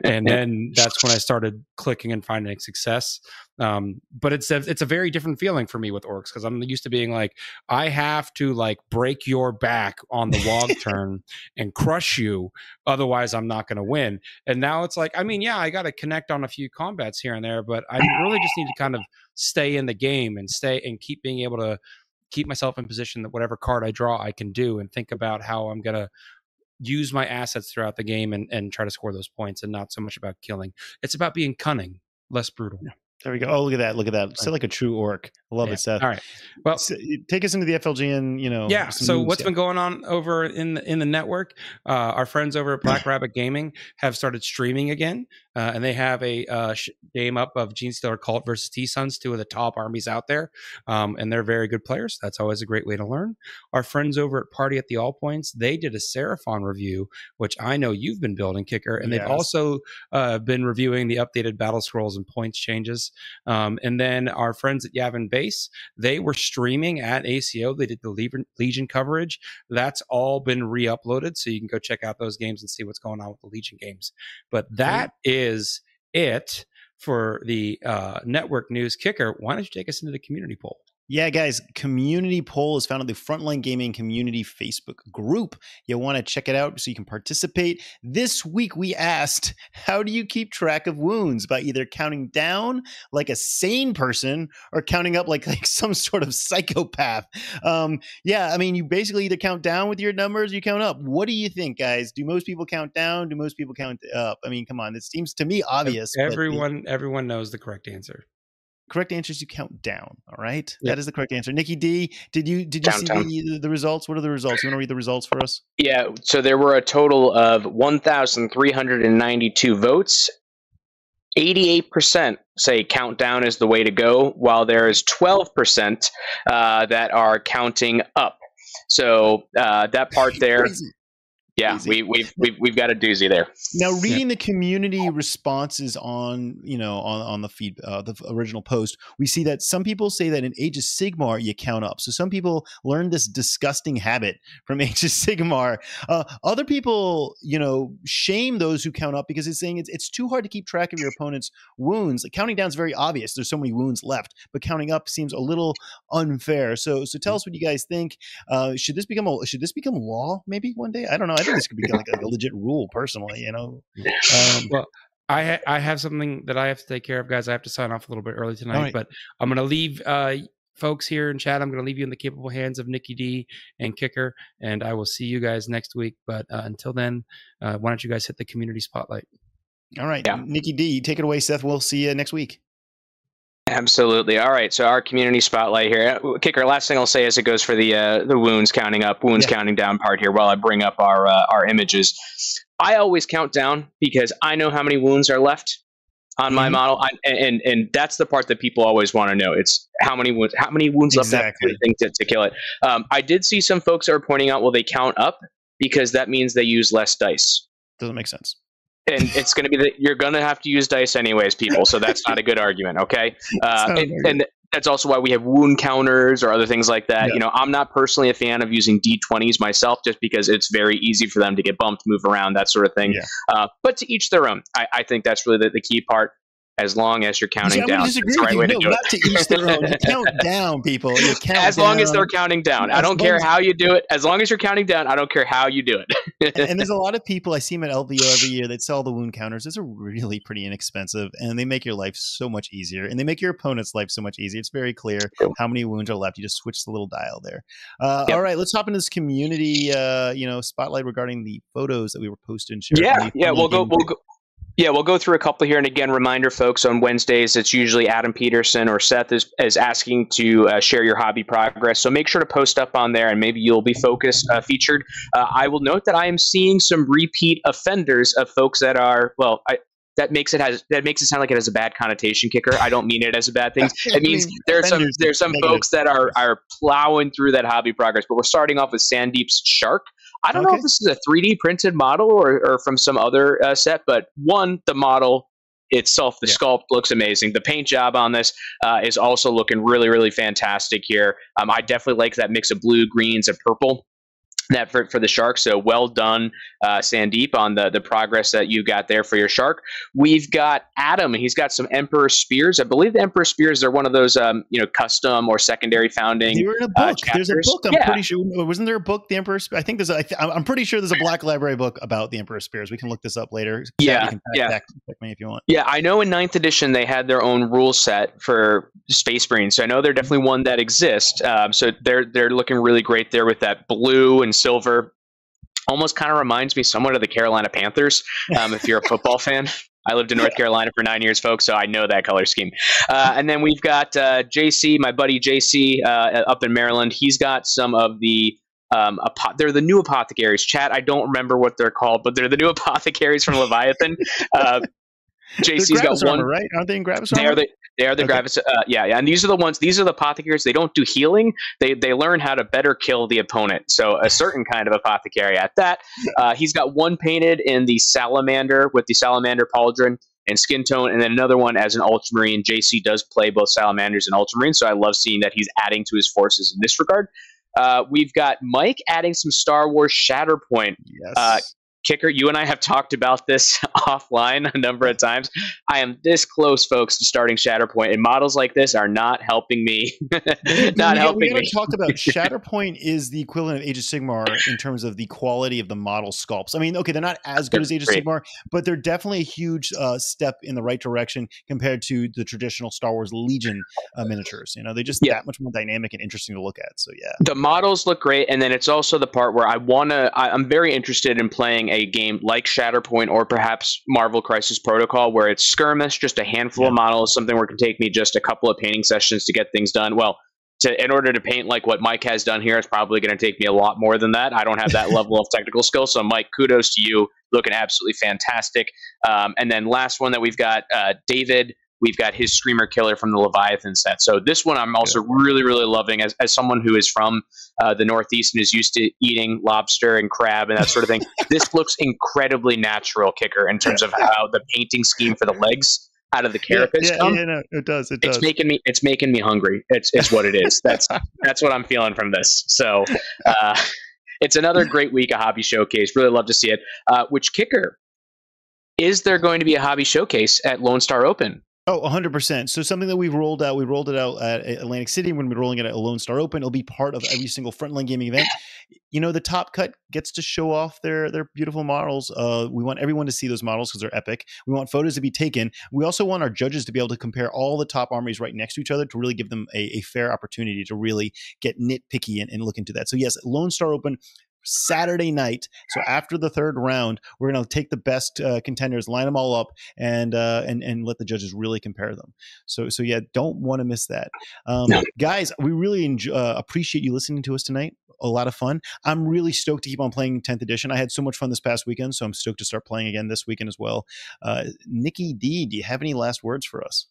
and then that's when I started clicking and finding success. Um, but it's a, it's a very different feeling for me with orcs because I'm used to being like, I have to like break your back on the log turn and crush you, otherwise I'm not going to win. And now it's like, I mean, yeah, I got to connect on a few combats here and there, but I really just need to kind of stay in the game and stay and keep being able to keep myself in position that whatever card I draw, I can do and think about how I'm going to use my assets throughout the game and, and try to score those points and not so much about killing. It's about being cunning, less brutal. Yeah. There we go. Oh, look at that! Look at that! Sound like a true orc. I love yeah. it, Seth. All right. Well, so, take us into the FLG and you know. Yeah. So what's been going on over in the in the network? Uh, our friends over at Black Rabbit Gaming have started streaming again. Uh, and they have a uh, game up of Genestealer Cult versus T Suns, two of the top armies out there, um, and they're very good players. That's always a great way to learn. Our friends over at Party at the All Points, they did a Seraphon review, which I know you've been building, Kicker, and yes. they've also uh, been reviewing the updated battle scrolls and points changes. Um, and then our friends at Yavin Base, they were streaming at ACO. They did the Legion, coverage. That's all been re-uploaded, so you can go check out those games and see what's going on with the Legion games. But that is is it for the uh, network news kicker. Why don't you take us into the community poll? Yeah, guys, community poll is found on the Frontline Gaming Community Facebook group. You'll want to check it out so you can participate. This week, we asked, How do you keep track of wounds? By either counting down like a sane person or counting up like, like some sort of psychopath. Um, yeah, I mean, you basically either count down with your numbers, you count up. What do you think, guys? Do most people count down? Do most people count up? I mean, come on, it seems to me obvious. Everyone, but, everyone knows the correct answer correct answer is you count down. All right, yep. that is the correct answer. Nicky Dee, did you did you Downtown. see the, the results? What are the results? You want to read the results for us? Yeah. So there were a total of one thousand three hundred and ninety-two votes. 88% say countdown is the way to go, while there is 12% uh, that are counting up. So uh, that part there, yeah, we, we've, we've we've got a doozy there. Now, reading yeah. the community responses on you know on on the feed uh, the original post, we see that some people say that in Age of Sigmar you count up. So some people learn this disgusting habit from Age of Sigmar. Uh, other people, you know, shame those who count up because it's saying it's it's too hard to keep track of your opponent's wounds. Like, counting down is very obvious. There's so many wounds left, but counting up seems a little unfair. So so tell us what you guys think. Uh, should this become a should this become law maybe one day? I don't know. I think this could be like a, a legit rule, personally. You know. Um, well, I ha- I have something that I have to take care of, guys. I have to sign off a little bit early tonight, right. but I'm going to leave uh, folks here in chat. I'm going to leave you in the capable hands of Nicky Dee and Kicker, and I will see you guys next week. But uh, until then, uh, why don't you guys hit the community spotlight? All right, yeah. Nicky Dee, take it away, Seth. We'll see you next week. Absolutely. All right. So our community spotlight here. Uh, Kicker. Last thing I'll say as it goes for the uh, the wounds counting up, wounds yeah. counting down part here. While I bring up our uh, our images, I always count down because I know how many wounds are left on mm-hmm. my model, I, and and that's the part that people always want to know. It's how many wounds how many wounds exactly. left to, to kill it. Um, I did see some folks are pointing out, well, they count up because that means they use less dice. Doesn't make sense and it's going to be that you're going to have to use dice anyways, people. So that's not a good argument, okay? Uh, and, and, that's also why we have wound counters or other things like that. Yeah. You know, I'm not personally a fan of using d20s myself, just because it's very easy for them to get bumped, move around, that sort of thing. Yeah. Uh, but to each their own. I, I think that's really the, the key part as long as you're counting See, down. Disagree right with you. No, not to each their own. You count down, people. You count as down. long as they're counting down. As I don't care how you do it. As long as you're counting down, I don't care how you do it. and there's a lot of people I see them at LVO every year that sell the wound counters. Those are really pretty inexpensive, and they make your life so much easier, and they make your opponent's life so much easier. It's very clear how many wounds are left. You just switch the little dial there. Uh, yep. All right, let's hop into this community, uh, you know, spotlight regarding the photos that we were posting. Yeah, yeah, we'll go. We'll go. Yeah, we'll go through a couple here. And again, reminder, folks, on Wednesdays, it's usually Adam Peterson or Seth is, is asking to uh, share your hobby progress. So make sure to post up on there and maybe you'll be focused, uh, featured. Uh, I will note that I am seeing some repeat offenders of folks that are, well, I, that makes it has that makes it sound like it has a bad connotation kicker. I don't mean it as a bad thing. It means there's some there's some folks that are are plowing through that hobby progress. But we're starting off with Sandeep's shark. I don't okay. know if this is a 3D printed model or, or from some other uh, set, but one, the model itself, the yeah. sculpt looks amazing. The paint job on this uh, is also looking really, really fantastic here. Um, I definitely like that mix of blue, greens, and purple that for, for the shark. So well done uh, sandeep on the the progress that you got there for your shark. We've got adam. And he's got some emperor spears. I believe the emperor spears are one of those um, you know custom or secondary founding they were in a uh, book. Uh, there's a book i'm yeah. pretty sure. Wasn't there a book the emperor i think there's a, I am pretty sure there's a black library book about the emperor spears. We can look this up later. Yeah yeah. back, me if you want. Yeah i know in ninth edition they had their own rule set for space marines so i know they're definitely one that exists. Um, so they're they're looking really great there with that blue and silver. Almost kind of reminds me somewhat of the Carolina Panthers. Um, if you're a football fan, I lived in North Carolina for nine years, folks, so I know that color scheme. Uh, and then we've got uh, JC, my buddy JC, uh, up in Maryland. He's got some of the um, apo- they're the new apothecaries. Chat, I don't remember what they're called, but they're the new apothecaries from Leviathan. JC's got one, armor, right? Aren't they in Gravis They are the they are the okay. Gravis. Uh, yeah, yeah, and these are the ones. These are the apothecaries. They don't do healing. They they learn how to better kill the opponent. So a certain kind of apothecary at that. Uh, he's got one painted in the salamander with the salamander pauldron and skin tone, and then another one as an ultramarine. JC does play both salamanders and ultramarines, so I love seeing that he's adding to his forces in this regard. Uh, we've got Mike adding some Star Wars Shatterpoint. Yes. Uh, kicker, you and I have talked about this offline a number of times. I am this close, folks, to starting Shatterpoint, and models like this are not helping me. not we, helping we me. We talk about Shatterpoint is the equivalent of Age of Sigmar in terms of the quality of the model sculpts. I mean, okay, they're not as good they're as Age great. of Sigmar, but they're definitely a huge uh, step in the right direction compared to the traditional Star Wars Legion uh, miniatures. You know, they just yeah. that much more dynamic and interesting to look at. So yeah, the models look great, and then it's also the part where I want to. I'm very interested in playing a game like Shatterpoint or perhaps Marvel Crisis Protocol, where it's skirmish, just a handful yeah. of models, something where it can take me just a couple of painting sessions to get things done. Well, to, in order to paint like what Mike has done here, it's probably going to take me a lot more than that. I don't have that level of technical skill. So, Mike, kudos to you. Looking absolutely fantastic. Um, and then last one that we've got, uh, David We've got his Screamer Killer from the Leviathan set. So this one I'm also yeah. really, really loving as, as someone who is from uh, the Northeast and is used to eating lobster and crab and that sort of thing. this looks incredibly natural, Kicker, in terms of how the painting scheme for the legs out of the carapace yeah, yeah, yeah, no, it does. It does. It's making me. It's making me hungry. It's it's what it is. That's that's what I'm feeling from this. So, uh, it's another great week of hobby showcase. Really love to see it. Uh, which kicker? Is there going to be a hobby showcase at Lone Star Open? Oh, 100%. So something that we've rolled out, we rolled it out at Atlantic City. We're going to be rolling it at Lone Star Open. It'll be part of every single Frontline Gaming event. You know, the Top Cut gets to show off their their beautiful models. Uh, we want everyone to see those models because they're epic. We want photos to be taken. We also want our judges to be able to compare all the top armies right next to each other to really give them a, a fair opportunity to really get nitpicky and, and look into that. So yes, Lone Star Open Saturday night. So after the third round, we're going to take the best uh, contenders, line them all up, and uh, and and let the judges really compare them. So so yeah, don't want to miss that, um, guys. We really enjoy, uh, appreciate you listening to us tonight. A lot of fun. I'm really stoked to keep on playing 10th edition. I had so much fun this past weekend, so I'm stoked to start playing again this weekend as well. Uh, Nicky Dee, do you have any last words for us?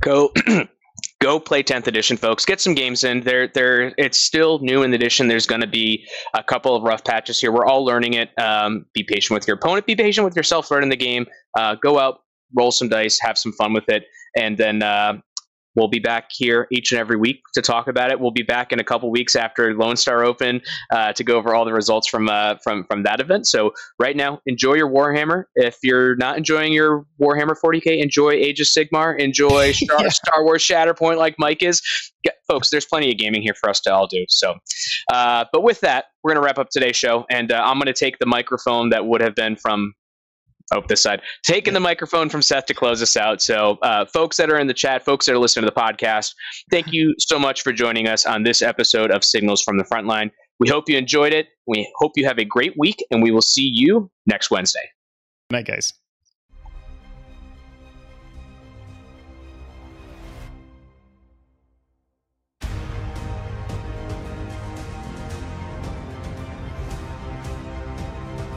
Go go play 10th edition folks. Get some games in. There there it's still new in the edition. There's going to be a couple of rough patches here. We're all learning it. Um, be patient with your opponent. Be patient with yourself learning the game. Uh, go out roll some dice have some fun with it and then uh, We'll be back here each and every week to talk about it. We'll be back in a couple weeks after Lone Star Open uh, to go over all the results from uh, from from that event. So right now, enjoy your Warhammer. If you're not enjoying your Warhammer 40k, enjoy Age of Sigmar. Enjoy Star, yeah. Star Wars Shatterpoint, like Mike is. Get, folks, there's plenty of gaming here for us to all do. So, uh, but with that, we're gonna wrap up today's show, and uh, I'm gonna take the microphone that would have been from oh, this side, taking the microphone from Seth to close us out. So, uh, folks that are in the chat, folks that are listening to the podcast, thank you so much for joining us on this episode of Signals from the Frontline. We hope you enjoyed it. We hope you have a great week, and we will see you next Wednesday. Night, guys.